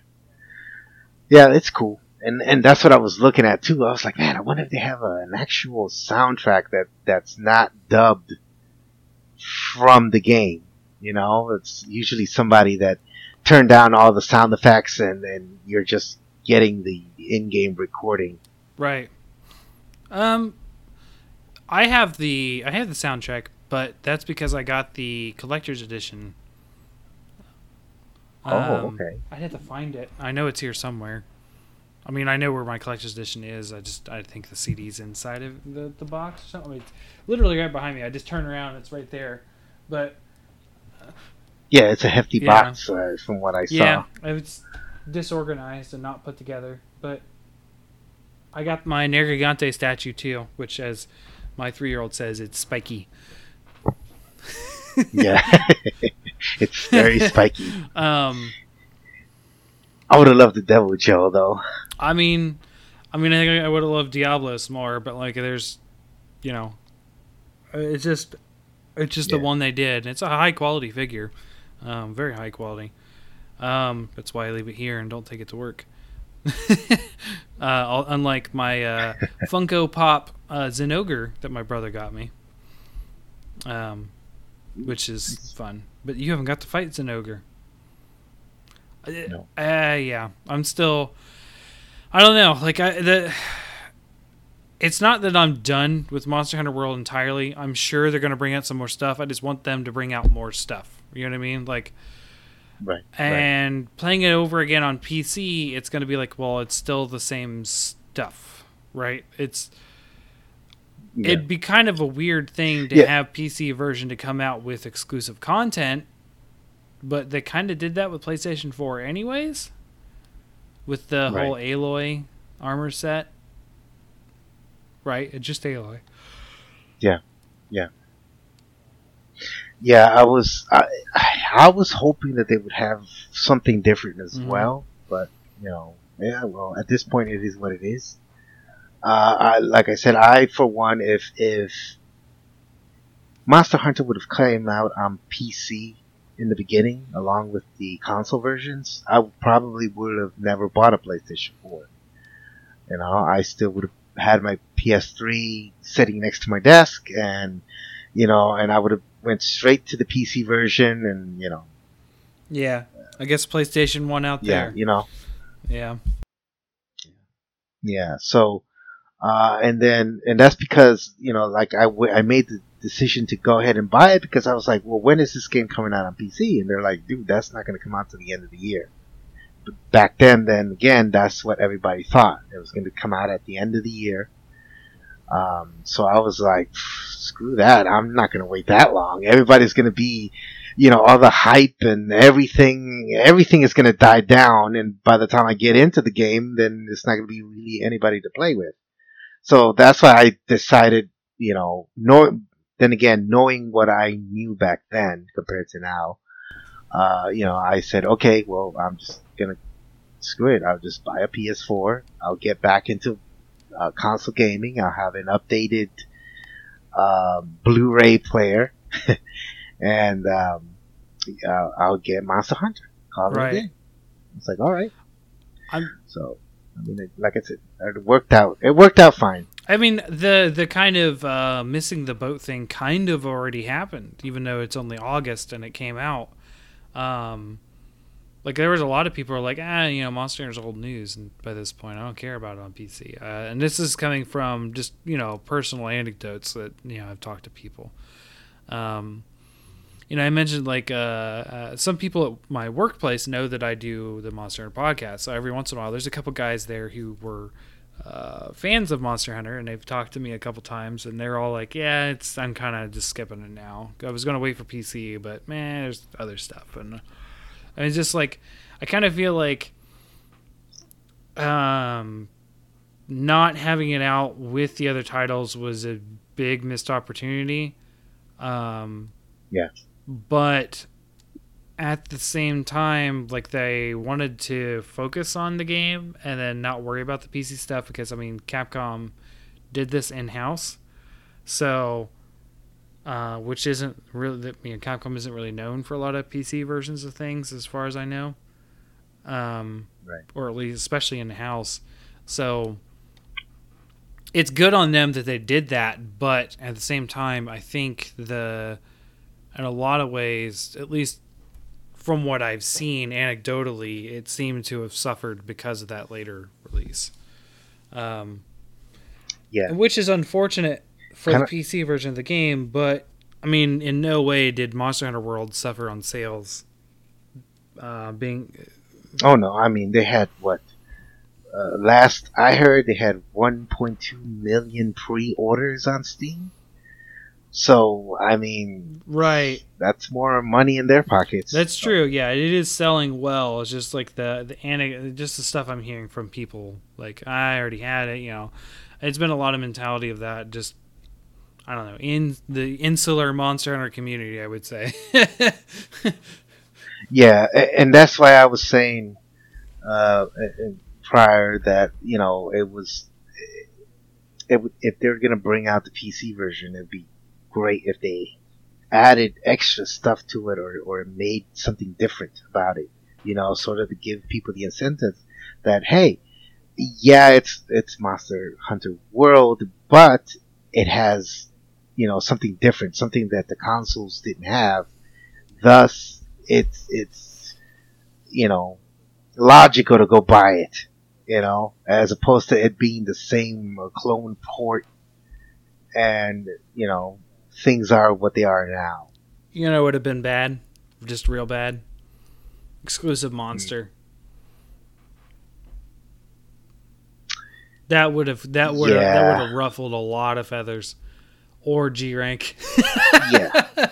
Speaker 2: yeah, it's cool, and and that's what I was looking at too. I was like, man, I wonder if they have a, an actual soundtrack that that's not dubbed from the game. You know, it's usually somebody that turned down all the sound effects, and then you're just getting the in-game recording.
Speaker 1: Right. Um, I have the I have the soundtrack, but that's because I got the collector's edition.
Speaker 2: Oh,
Speaker 1: Um,
Speaker 2: okay.
Speaker 1: I'd have to find it. I know it's here somewhere. I mean, I know where my collector's edition is. I just I think the CD's inside of the, the box or something. It's literally right behind me. I just turn around, it's right there. But
Speaker 2: Yeah, it's a hefty
Speaker 1: Yeah.
Speaker 2: box uh, from what I saw.
Speaker 1: yeah, it's disorganized and not put together. But I got my Nergigante statue too, which, as my three-year-old says, it's spiky.
Speaker 2: Yeah, it's very spiky.
Speaker 1: Um,
Speaker 2: I would have loved the Deviljho though.
Speaker 1: I mean, I mean, I think I would have loved Diablos more, but like, there's, you know, uh, it's just, it's just
Speaker 2: Yeah.
Speaker 1: the one they did. It's a high quality figure, um, very high quality. Um, that's why I leave it here and don't take it to work. uh, unlike my uh, Funko Pop uh, Zinogre that my brother got me, um, which is fun. But you haven't got to fight Zinogre. Uh,
Speaker 2: No.
Speaker 1: uh, yeah, I'm still. I don't know. Like I the. It's not that I'm done with Monster Hunter World entirely. I'm sure they're going to bring out some more stuff. I just want them to bring out more stuff. You know what I mean? Like,
Speaker 2: Right. right.
Speaker 1: and playing it over again on PC, it's going to be like, well, it's still the same stuff, right? It's
Speaker 2: Yeah.
Speaker 1: it'd be kind of a weird thing to
Speaker 2: Yeah.
Speaker 1: have PC version to come out with exclusive content but they kind of did that with PlayStation 4 anyways with the
Speaker 2: Right.
Speaker 1: whole Aloy armor set. Right? It's just Aloy.
Speaker 2: Yeah, yeah, yeah. I was I, I was hoping that they would have something different as
Speaker 1: Mhm.
Speaker 2: well, but you know, yeah. Well, at this point, it is what it is. Uh, I, like I said, I for one, if if Monster Hunter would have came out on PC in the beginning, along with the console versions, I probably would have never bought a PlayStation 4. You know, I still would have had my PS3 sitting next to my desk, and you know, and I would have went straight to the PC version, and you know,
Speaker 1: Yeah. I guess PlayStation 1 out there.
Speaker 2: yeah, you know,
Speaker 1: Yeah.
Speaker 2: Yeah. So, uh, and then, and that's because, you know, like I, w- I made the decision to go ahead and buy it because I was like, well, when is this game coming out on PC? And they're like, dude, that's not going to come out to the end of the year. But back then, then again, that's what everybody thought. It was going to come out at the end of the year. Um, so I was like, screw that. I'm not going to wait that long. Everybody's going to be, you know, all the hype and everything, everything is going to die down. And by the time I get into the game, then it's not going to be really anybody to play with. So that's why I decided, you know, know, then again, knowing what I knew back then compared to now, uh, you know, I said, okay, well, I'm just going to screw it. I'll just buy a PS4. I'll get back into uh, console gaming. I'll have an updated uh, Blu-ray player, and um, uh, I'll get Monster Hunter. Call
Speaker 1: Right.
Speaker 2: It's like, all right.
Speaker 1: I'm-
Speaker 2: So, I mean, it, like I said, it worked out. It worked out fine.
Speaker 1: I mean, the the kind of uh, missing the boat thing kind of already happened, even though it's only August and it came out. Um, like there was a lot of people who were like, ah, you know, Monster Hunter's old news, and by this point, I don't care about it on PC. Uh, and this is coming from just you know personal anecdotes that you know I've talked to people. Um, you know, I mentioned like uh, uh, some people at my workplace know that I do the Monster Hunter podcast. So every once in a while, there's a couple guys there who were uh, fans of Monster Hunter, and they've talked to me a couple times, and they're all like, "Yeah, it's I'm kind of just skipping it now. I was gonna wait for PC, but man, there's other stuff." And and it's just like I kind of feel like um not having it out with the other titles was a big missed opportunity. Um,
Speaker 2: Yeah.
Speaker 1: But at the same time, like they wanted to focus on the game and then not worry about the PC stuff because I mean Capcom did this in house, so uh, which isn't really I mean Capcom isn't really known for a lot of PC versions of things as far as I know, um,
Speaker 2: Right.
Speaker 1: or at least especially in house. So it's good on them that they did that, but at the same time, I think the in a lot of ways, at least from what I've seen anecdotally, it seemed to have suffered because of that later release. Um,
Speaker 2: Yeah.
Speaker 1: which is unfortunate for
Speaker 2: Kinda-
Speaker 1: the PC version of the game, but I mean, in no way did Monster Hunter World suffer on sales. Uh, being
Speaker 2: Oh no, I mean they had what? Uh, last I heard, they had 1.2 million pre-orders on Steam. So I mean,
Speaker 1: right,
Speaker 2: that's more money in their pockets.
Speaker 1: that's true. Yeah, it is selling well. It's just like the the just the stuff I'm hearing from people. Like I already had it. You know, it's been a lot of mentality of that. Just I don't know in the insular Monster Hunter community. I would say.
Speaker 2: Yeah, and that's why I was saying uh, prior that you know it was it, if they're gonna bring out the PC version, it'd be great if they added extra stuff to it or or made something different about it. You know, sort of to give people the incentive that hey, yeah, it's it's Monster Hunter World, but it has you know something different, something that the consoles didn't have. Thus, it's it's you know logical to go buy it, you know, as opposed to it being the same clone port, and you know things are what they are now.
Speaker 1: You know, it would have been bad, just real bad. Exclusive monster. Hmm. That would have that would have that would have ruffled a lot of feathers. Or G rank.
Speaker 2: yeah.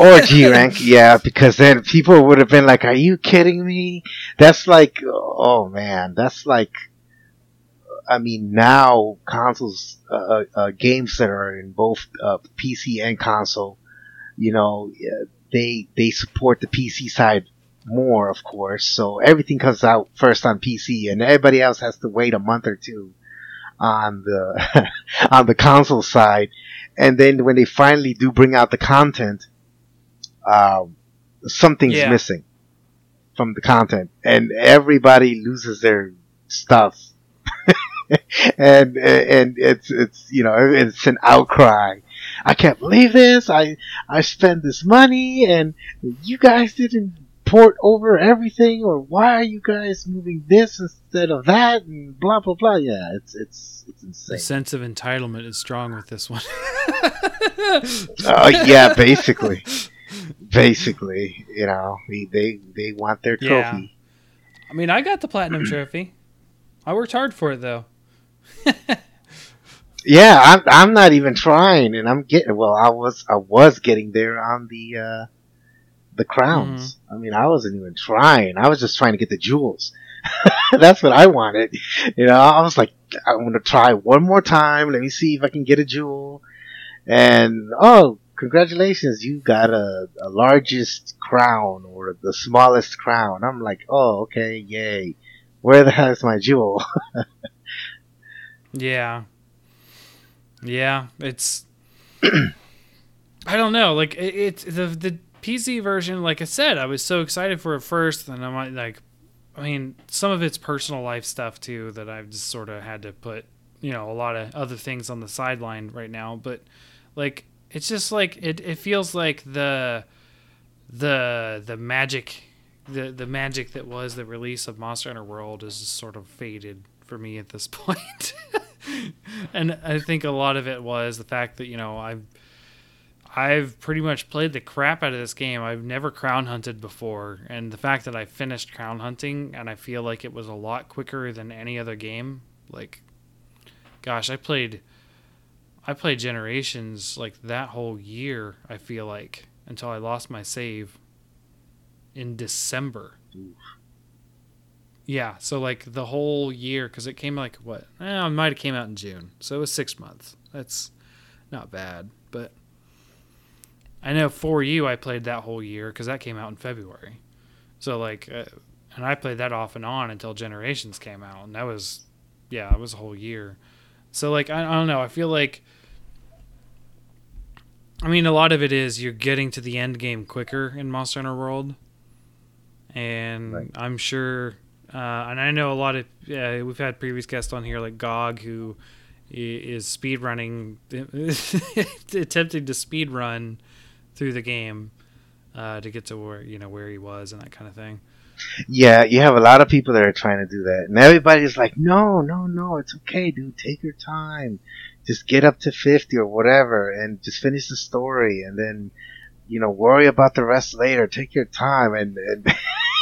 Speaker 2: Or G rank, yeah, because then people would have been like, "Are you kidding me?" That's like, oh man, that's like, I mean, now consoles, uh, uh, uh games that are in both uh, PC and console, you know, they they support the PC side more, of course. So everything comes out first on PC, and everybody else has to wait a month or two on the on the console side, and then when they finally do bring out the content, um, something's yeah. missing from the content, and everybody loses their stuff, and and it's it's you know it's an outcry. I can't believe this. I I spent this money, and you guys didn't port over everything, or why are you guys moving this instead of that, and blah blah blah. Yeah, it's it's it's insane.
Speaker 1: The sense of entitlement is strong with this one.
Speaker 2: uh, yeah, basically, basically, you know, they they want their trophy. Yeah.
Speaker 1: I mean, I got the platinum trophy. I worked hard for it though.
Speaker 2: yeah, I'm I'm not even trying, and I'm getting. Well, I was I was getting there on the. Uh, the crowns. Mm-hmm. I mean, I wasn't even trying. I was just trying to get the jewels. That's what I wanted. You know, I was like, I'm gonna try one more time. Let me see if I can get a jewel. And oh, congratulations, you got a, a largest crown or the smallest crown. I'm like, oh, okay, yay. Where the hell is my jewel?
Speaker 1: yeah. Yeah, it's. I don't know. Like it's it, the the PC version, like I said, I was so excited for it first, and I'm like, I mean, some of it's personal life stuff too that I've just sort of had to put, you know, a lot of other things on the sideline right now. But like, it's just like it. It feels like the the the magic the the magic that was the release of Monster Hunter World is just sort of faded for me at this point. and I think a lot of it was the fact that you know I've I've pretty much played the crap out of this game. I've never crown hunted before, and the fact that I finished crown hunting and I feel like it was a lot quicker than any other game. Like, gosh, I played, I played Generations like that whole year. I feel like until I lost my save in December. Oof. Yeah, so like the whole year because it came like what? Eh, it might have came out in June, so it was six months. That's not bad, but I know for you, I played that whole year because that came out in February. So like, uh, and I played that off and on until Generations came out, and that was, yeah, it was a whole year. So like, I, I don't know. I feel like, I mean, a lot of it is you're getting to the end game quicker in Monster Hunter World, and right. I'm sure, uh, and I know a lot of uh, we've had previous guests on here like Gog who is speed running, attempting to speed run through the game uh, to get to where you know where he was and that kind of thing.
Speaker 2: Yeah, you have a lot of people that are trying to do that, and everybody's like, "No, no, no, it's okay, dude. Take your time. Just get up to fifty or whatever, and just finish the story, and then, you know, worry about the rest later. Take your time." And, and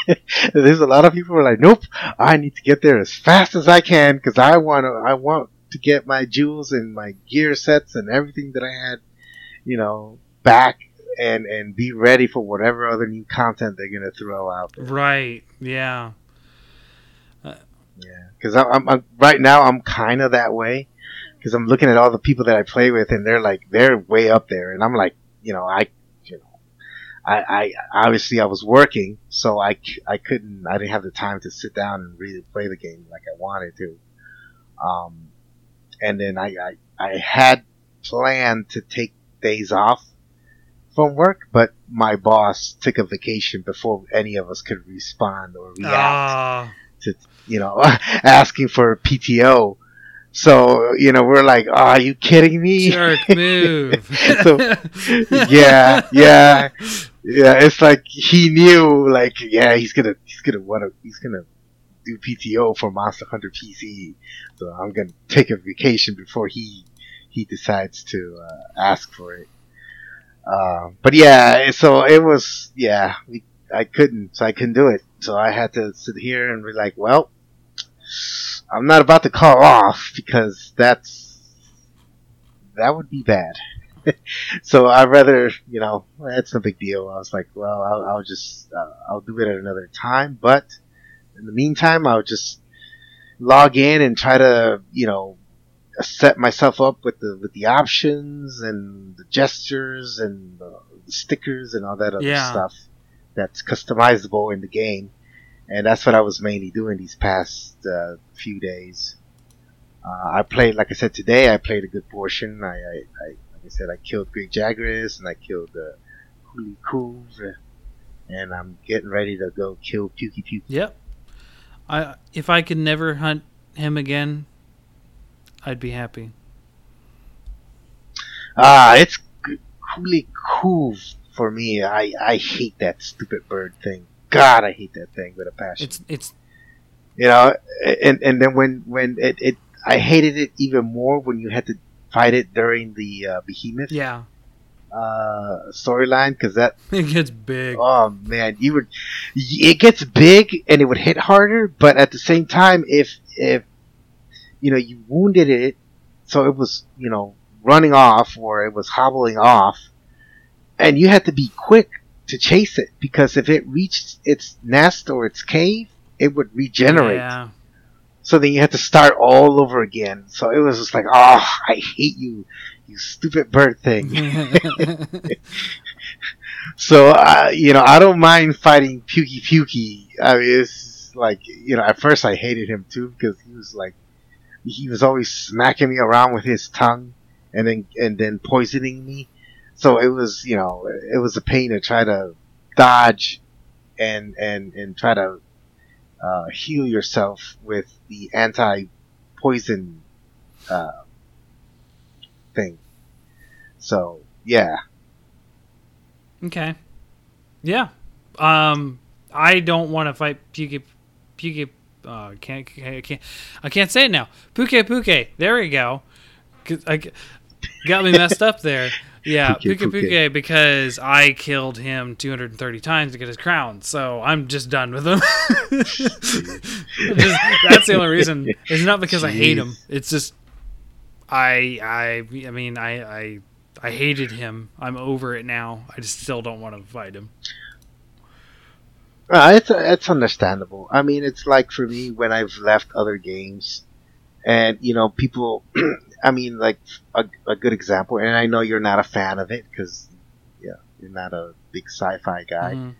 Speaker 2: there's a lot of people who are like, "Nope, I need to get there as fast as I can because I want to. I want to get my jewels and my gear sets and everything that I had, you know, back and and be ready for whatever other new content they're gonna throw out.
Speaker 1: There. Right. Yeah.
Speaker 2: Uh, yeah. Because I'm, I'm, right now I'm kind of that way because I'm looking at all the people that I play with and they're like they're way up there and I'm like you know I you know I, I obviously I was working so I I couldn't I didn't have the time to sit down and really play the game like I wanted to. Um, and then I, I I had planned to take days off from work, but my boss took a vacation before any of us could respond or react uh. to, you know, asking for PTO. So, you know, we're like, oh, are you kidding me?
Speaker 1: Jerk move.
Speaker 2: so, yeah, yeah, yeah. It's like he knew, like, yeah, he's gonna, he's gonna want to, he's gonna do PTO for Monster Hunter PC. So I'm gonna take a vacation before he, he decides to uh, ask for it. Uh, but yeah, so it was, yeah, we, I couldn't, so I couldn't do it. So I had to sit here and be like, well, I'm not about to call off because that's, that would be bad. so I'd rather, you know, that's no big deal. I was like, well, I'll, I'll just, uh, I'll do it at another time. But in the meantime, I'll just log in and try to, you know, set myself up with the with the options and the gestures and the, the stickers and all that other
Speaker 1: Yeah.
Speaker 2: stuff that's customizable in the game. And that's what I was mainly doing these past uh, few days. Uh, I played, like I said today, I played a good portion. I, I, I like I said, I killed Great Jagras and I killed uh, Huli Kuv, and I'm getting ready to go kill Pukei-Pukei.
Speaker 1: Yep. I if I could never hunt him again, I'd be happy.
Speaker 2: Ah, it's g- cool for me. I, I hate that stupid bird thing. God, I hate that thing with a passion.
Speaker 1: It's it's
Speaker 2: you know, and and then when when it, it I hated it even more when you had to fight it during the uh, Behemoth
Speaker 1: yeah.
Speaker 2: uh, storyline because that
Speaker 1: It gets big.
Speaker 2: oh man you would it gets big and it would hit harder but at the same time if if you know you wounded it so it was you know running off or it was hobbling off and you had to be quick to chase it because if it reached its nest or its cave it would regenerate
Speaker 1: Yeah.
Speaker 2: so then you had to start all over again. So it was just like, oh, I hate you, you stupid bird thing. so, uh, you know, I don't mind fighting Pukei-Pukei. I mean, it's like, you know, at first I hated him too because he was like, he was always smacking me around with his tongue and then, and then poisoning me. So it was, you know, it was a pain to try to dodge and, and, and try to uh, heal yourself with the anti-poison uh, thing. So yeah,
Speaker 1: okay. Yeah. Um, I don't want to fight Puke Puke. Uh, I can't I can't I can't say it now. Puke Puke. There we go. I got me messed up there. Yeah,
Speaker 2: Puke
Speaker 1: Puke
Speaker 2: Puke.
Speaker 1: Because I killed him 230 times to get his crown. So I'm just done with him. Just- that's the only reason. It's not because I hate him. It's just I I I mean I I I hated him. I'm over it now. I just still don't want to fight him.
Speaker 2: Uh, it's it's understandable. I mean, it's like for me when I've left other games, and you know, people. I mean, like a, a good example, and I know you're not a fan of it because, yeah, you're not a big sci-fi guy.
Speaker 1: Mhm.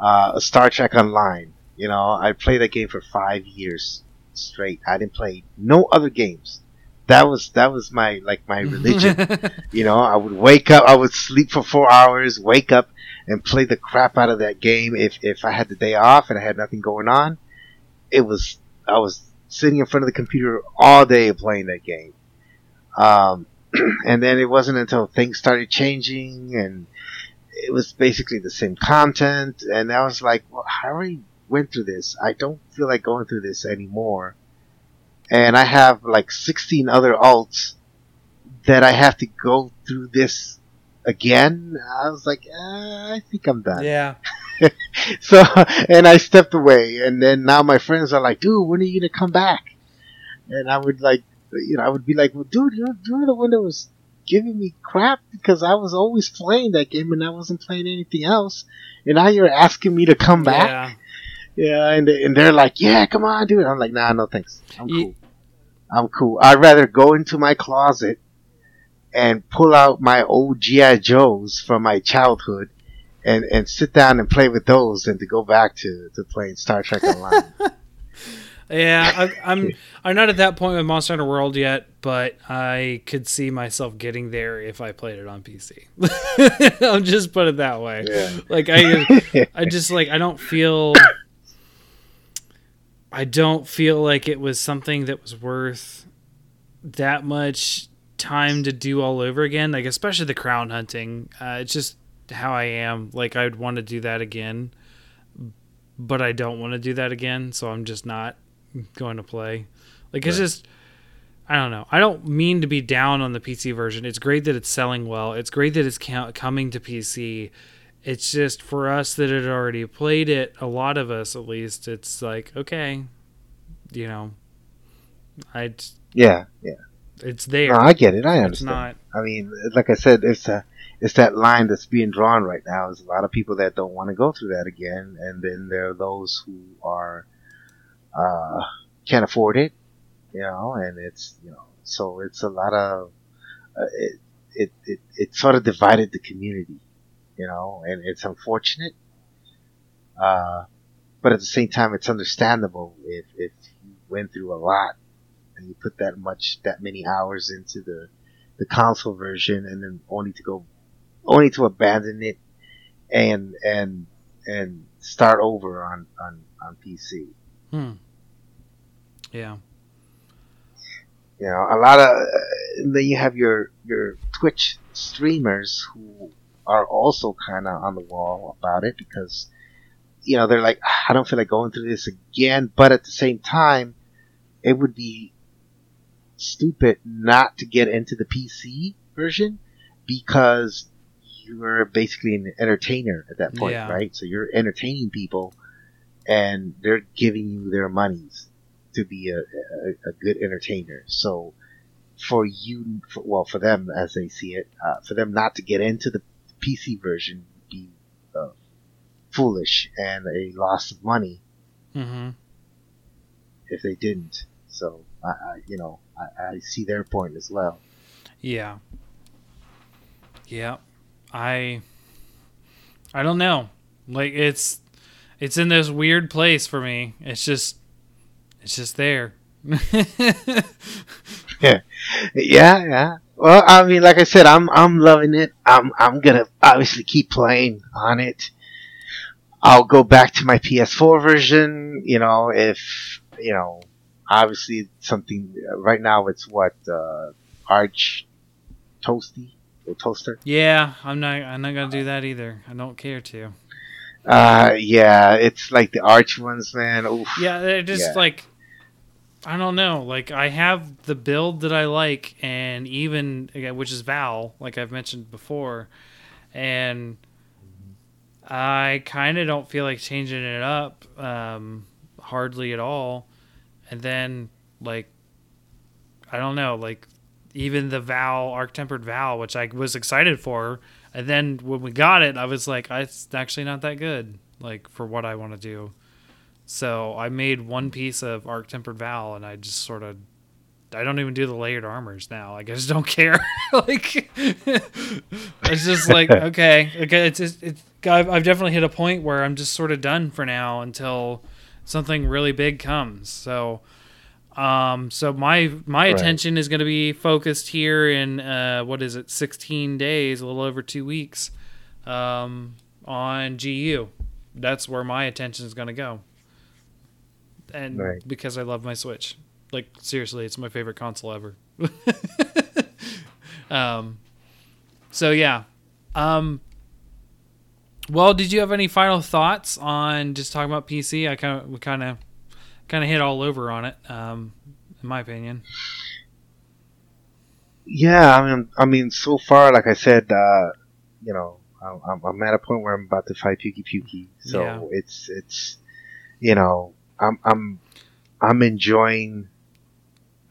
Speaker 2: uh, Star Trek Online. You know, I played that game for five years straight. I didn't play no other games. That was that was my like my religion. you know, I would wake up, I would sleep for four hours, wake up, and play the crap out of that game. If if I had the day off and I had nothing going on, it was I was sitting in front of the computer all day playing that game. Um, and then it wasn't until things started changing and it was basically the same content, and I was like, well, I already went through this. I don't feel like going through this anymore. And I have like 16 other alts that I have to go through this again. I was like, uh, I think I'm done.
Speaker 1: yeah.
Speaker 2: So, and I stepped away, and then now my friends are like, dude, when are you gonna come back? And I would like, you know, I would be like, well, dude, you're, you're the one that was giving me crap because I was always playing that game and I wasn't playing anything else. And now you're asking me to come back?
Speaker 1: Yeah.
Speaker 2: Yeah, and, and they're like, yeah, come on, dude. I'm like, nah, no thanks. I'm cool. I'm cool. I'd rather go into my closet and pull out my old G.I. Joes from my childhood and, and sit down and play with those than to go back to, to playing Star Trek Online.
Speaker 1: Yeah, I, I'm I'm not at that point with Monster Hunter World yet, but I could see myself getting there if I played it on PC. I'll just put it that way.
Speaker 2: Yeah.
Speaker 1: Like I, I just like I don't feel, I don't feel like it was something that was worth that much time to do all over again. Like especially the crown hunting. Uh, it's just how I am. Like I'd want to do that again, but I don't want to do that again. So I'm just not going to play. Like it's
Speaker 2: Right.
Speaker 1: just I don't know. I don't mean to be down on the PC version. It's great that it's selling well. It's great that it's ca- coming to PC. It's just for us that had already played it, a lot of us at least, it's like, okay, you know, I
Speaker 2: yeah, yeah.
Speaker 1: It's there.
Speaker 2: No, I get it. I understand.
Speaker 1: it's not.
Speaker 2: I mean, like I said, it's a, it's that line that's being drawn right now. There's a lot of people that don't want to go through that again, and then there are those who are uh, can't afford it, you know, and it's you know, so it's a lot of uh, it, it it it sort of divided the community, you know, and it's unfortunate. Uh, but at the same time, it's understandable if if you went through a lot and you put that much that many hours into the the console version and then only to go only to abandon it and and and start over on on on PC.
Speaker 1: Hmm. Yeah.
Speaker 2: You know, a lot of and then you have your your Twitch streamers who are also kind of on the wall about it because you know they're like I don't feel like going through this again, but at the same time, it would be stupid not to get into the PC version because you're basically an entertainer at that point,
Speaker 1: Yeah.
Speaker 2: right? So you're entertaining people, and they're giving you their monies to be a, a, a good entertainer. So for you, for, well, for them as they see it, uh, for them not to get into the PC version would be uh, foolish and a loss of money
Speaker 1: Mm-hmm.
Speaker 2: if they didn't. So I, I you know, I, I see their point as well.
Speaker 1: Yeah. Yeah. I I don't know. Like it's it's in this weird place for me. It's just it's just there.
Speaker 2: Yeah. Yeah, yeah. Well, I mean, like I said, I'm I'm loving it. I'm I'm gonna obviously keep playing on it. I'll go back to my PS4 version. You know, if you know, obviously something. Right now, it's what uh, Arch Toasty or Toaster.
Speaker 1: yeah, I'm not I'm not gonna do that either. I don't care to.
Speaker 2: Uh, yeah, it's like the Arch ones, man. Oof.
Speaker 1: Yeah, they're just
Speaker 2: Yeah.
Speaker 1: like I don't know. Like I have the build that I like, and even again, which is Val, like I've mentioned before, and I kind of don't feel like changing it up, um, hardly at all. And then like I don't know, like even the Val Arc Tempered Val, which I was excited for, and then when we got it, I was like, "Ah, it's actually not that good, like for what I want to do. So I made one piece of Arc Tempered Val, and I just sort of, I don't even do the layered armors now. Like I just don't care. like it's just like okay, okay. It's just it's. I've, I've definitely hit a point where I'm just sort of done for now until something really big comes. So. Um, so my my
Speaker 2: Right.
Speaker 1: attention is going to be focused here in uh, what is it, 16 days, a little over two weeks, um, on GU. That's where my attention is going to go, and
Speaker 2: Right.
Speaker 1: because I love my Switch, like seriously, it's my favorite console ever. um, so yeah, um, well, did you have any final thoughts on just talking about PC? I kind of we kind of kind of hit all over on it, um, in my opinion.
Speaker 2: Yeah, I mean, I mean, so far, like I said, uh, you know, I'm, I'm- at a point where I'm about to fight Pukei-Pukei, so
Speaker 1: Yeah.
Speaker 2: it's it's, you know, I'm I'm I'm enjoying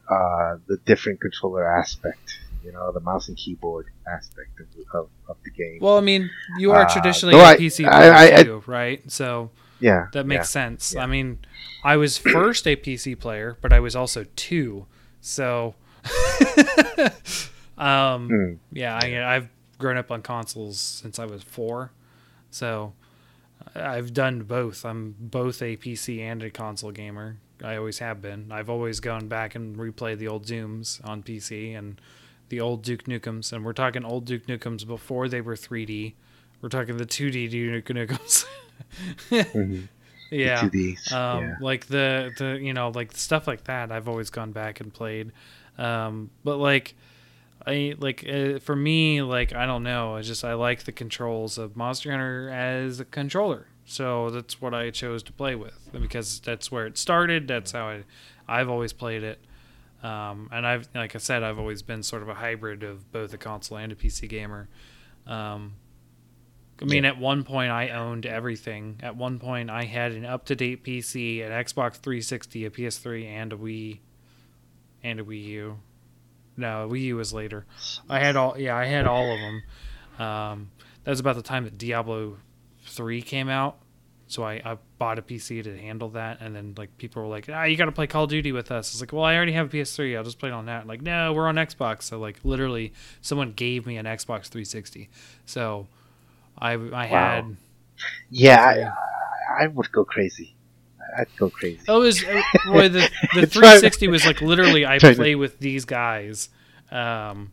Speaker 2: uh, the different controller aspect, you know, the mouse and keyboard aspect of of, of the game.
Speaker 1: Well, I mean, you are
Speaker 2: Uh,
Speaker 1: traditionally
Speaker 2: though
Speaker 1: a
Speaker 2: I-
Speaker 1: PC
Speaker 2: I-
Speaker 1: player
Speaker 2: I-
Speaker 1: too, right? So
Speaker 2: yeah,
Speaker 1: that makes
Speaker 2: yeah.
Speaker 1: sense.
Speaker 2: yeah.
Speaker 1: I mean, I was first a PC player, but I was also two. So, um,
Speaker 2: Hmm.
Speaker 1: yeah, I, I've grown up on consoles since I was four, so I've done both. I'm both a PC and a console gamer. I always have been. I've always gone back and replayed the old Dooms on PC and the old Duke Nukems, and we're talking old Duke Nukems before they were 3D. We're talking the 2D Duke Nukems.
Speaker 2: Mhm.
Speaker 1: yeah.
Speaker 2: 2Ds,
Speaker 1: Um,
Speaker 2: yeah.
Speaker 1: like the the you know like stuff like that I've always gone back and played, um, but like I like uh, for me like I don't know I just I like the controls of Monster Hunter as a controller, so that's what I chose to play with because that's where it started. That's how I I've always played it. Um, and I've, like I said, I've always been sort of a hybrid of both a console and a PC gamer. Um, I mean, at one point I owned everything. At one point I had an up-to-date PC, an Xbox 360, a PS3, and a Wii, and a Wii U. no, Wii U was later. I had all yeah, I had all of them. Um, that was about the time that Diablo three came out. So I, I bought a PC to handle that, and then like people were like, "Ah, you got to play Call of Duty with us." It's like, "Well, I already have a PS3. I'll just play it on that." Like, no, we're on Xbox. So like, literally, someone gave me an Xbox 360. So I I had
Speaker 2: Yeah, I, I would go crazy. I'd go crazy.
Speaker 1: Oh, it was uh, boy, the the 360 was like literally I play with these guys, um,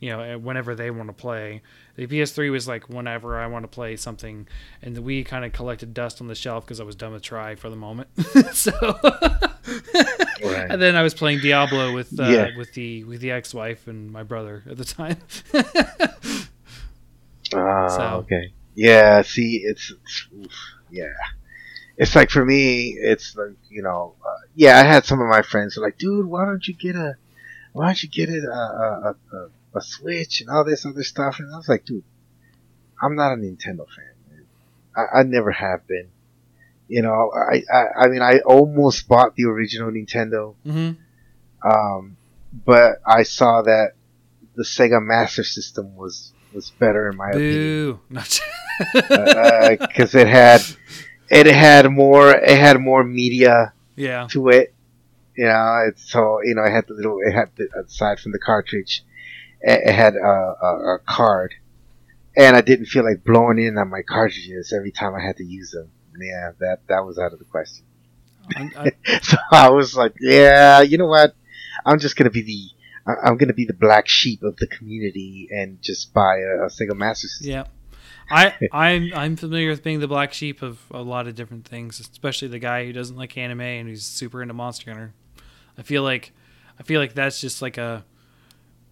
Speaker 1: you know, uh, whenever they want to play. The PS3 was like whenever I want to play something, and the Wii kind of collected dust on the shelf because I was done with try for the moment. so,
Speaker 2: Right.
Speaker 1: and then I was playing Diablo with uh,
Speaker 2: Yeah.
Speaker 1: with the with the ex-wife and my brother at the time.
Speaker 2: Ah,
Speaker 1: So-
Speaker 2: okay. Yeah, see, it's, it's oof, yeah. It's like for me, it's like you know, uh, yeah. I had some of my friends who like, dude, why don't you get a, why don't you get it a a, a, a, Switch and all this other stuff? And I was like, dude, I'm not a Nintendo fan. Man. I, I never have been. You know, I, I I mean, I almost bought the original Nintendo,
Speaker 1: hmm
Speaker 2: um, but I saw that the Sega Master System was was better in my opinion
Speaker 1: Boo! Not-
Speaker 2: because it had it had more it had more media
Speaker 1: yeah,
Speaker 2: to it. You know, it's so you know it had the little it had the, aside from the cartridge, it, had a, a, a card, and I didn't feel like blowing in on my cartridges every time I had to use them. Yeah, that that was out of the question.
Speaker 1: I, I,
Speaker 2: So I was like, yeah, you know what? I'm just gonna be the I'm gonna be the black sheep of the community and just buy a, a Sega Master System.
Speaker 1: Yeah. I I'm I'm familiar with being the black sheep of a lot of different things, especially the guy who doesn't like anime and who's super into Monster Hunter. I feel like I feel like that's just like a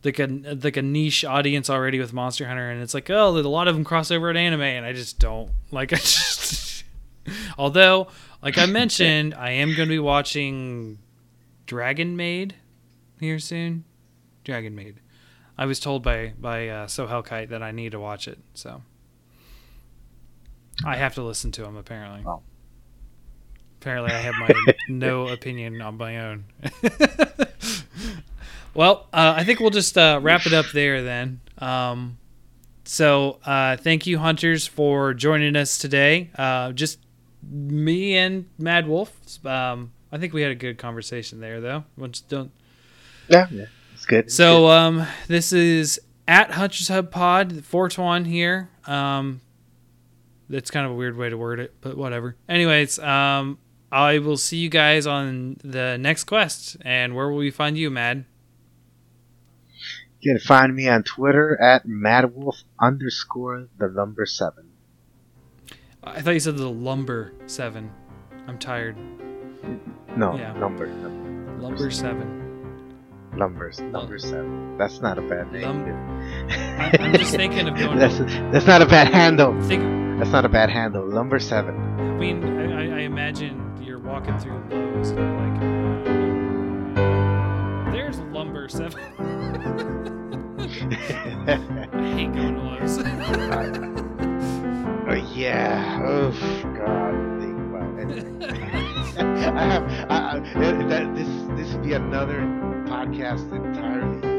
Speaker 1: like a like a niche audience already with Monster Hunter, and it's like oh, a lot of them cross over at anime, and I just don't like. I just although, like I mentioned, I am going to be watching Dragon Maid here soon. Dragon Maid. I was told by by uh, So Hellkite that I need to watch it, so I have to listen to him. Apparently,
Speaker 2: Oh.
Speaker 1: apparently I have my no opinion on my own. well, uh, I think we'll just uh, wrap it up there then. Um, so uh, thank you, hunters, for joining us today. Uh, just me and Mad Wolf. Um, I think we had a good conversation there, though. Once don't
Speaker 2: Yeah, yeah, it's good. It's
Speaker 1: so um, this is at Hunters Hub Pod, Fortuan here. Um, that's kind of a weird way to word it, but whatever. Anyways, um, I will see you guys on the next quest. And where will we find you, Mad?
Speaker 2: You can find me on Twitter at madwolf underscore the number seven.
Speaker 1: I thought you said the Lumber Seven. I'm tired.
Speaker 2: No,
Speaker 1: Yeah.
Speaker 2: number, number
Speaker 1: Lumber Seven.
Speaker 2: numbers number seven. That's not a bad name.
Speaker 1: Lum- I- I'm just thinking of going-
Speaker 2: that's that's not a bad handle.
Speaker 1: Think.
Speaker 2: That's not a bad handle. Number seven.
Speaker 1: I mean, I, I- imagine you're walking through Lowe's and like, uh, there's Lumber Seven. I hate going to Lowe's.
Speaker 2: oh yeah. Oh God. Think about it. I have. I, I, that, this this would be another podcast entirely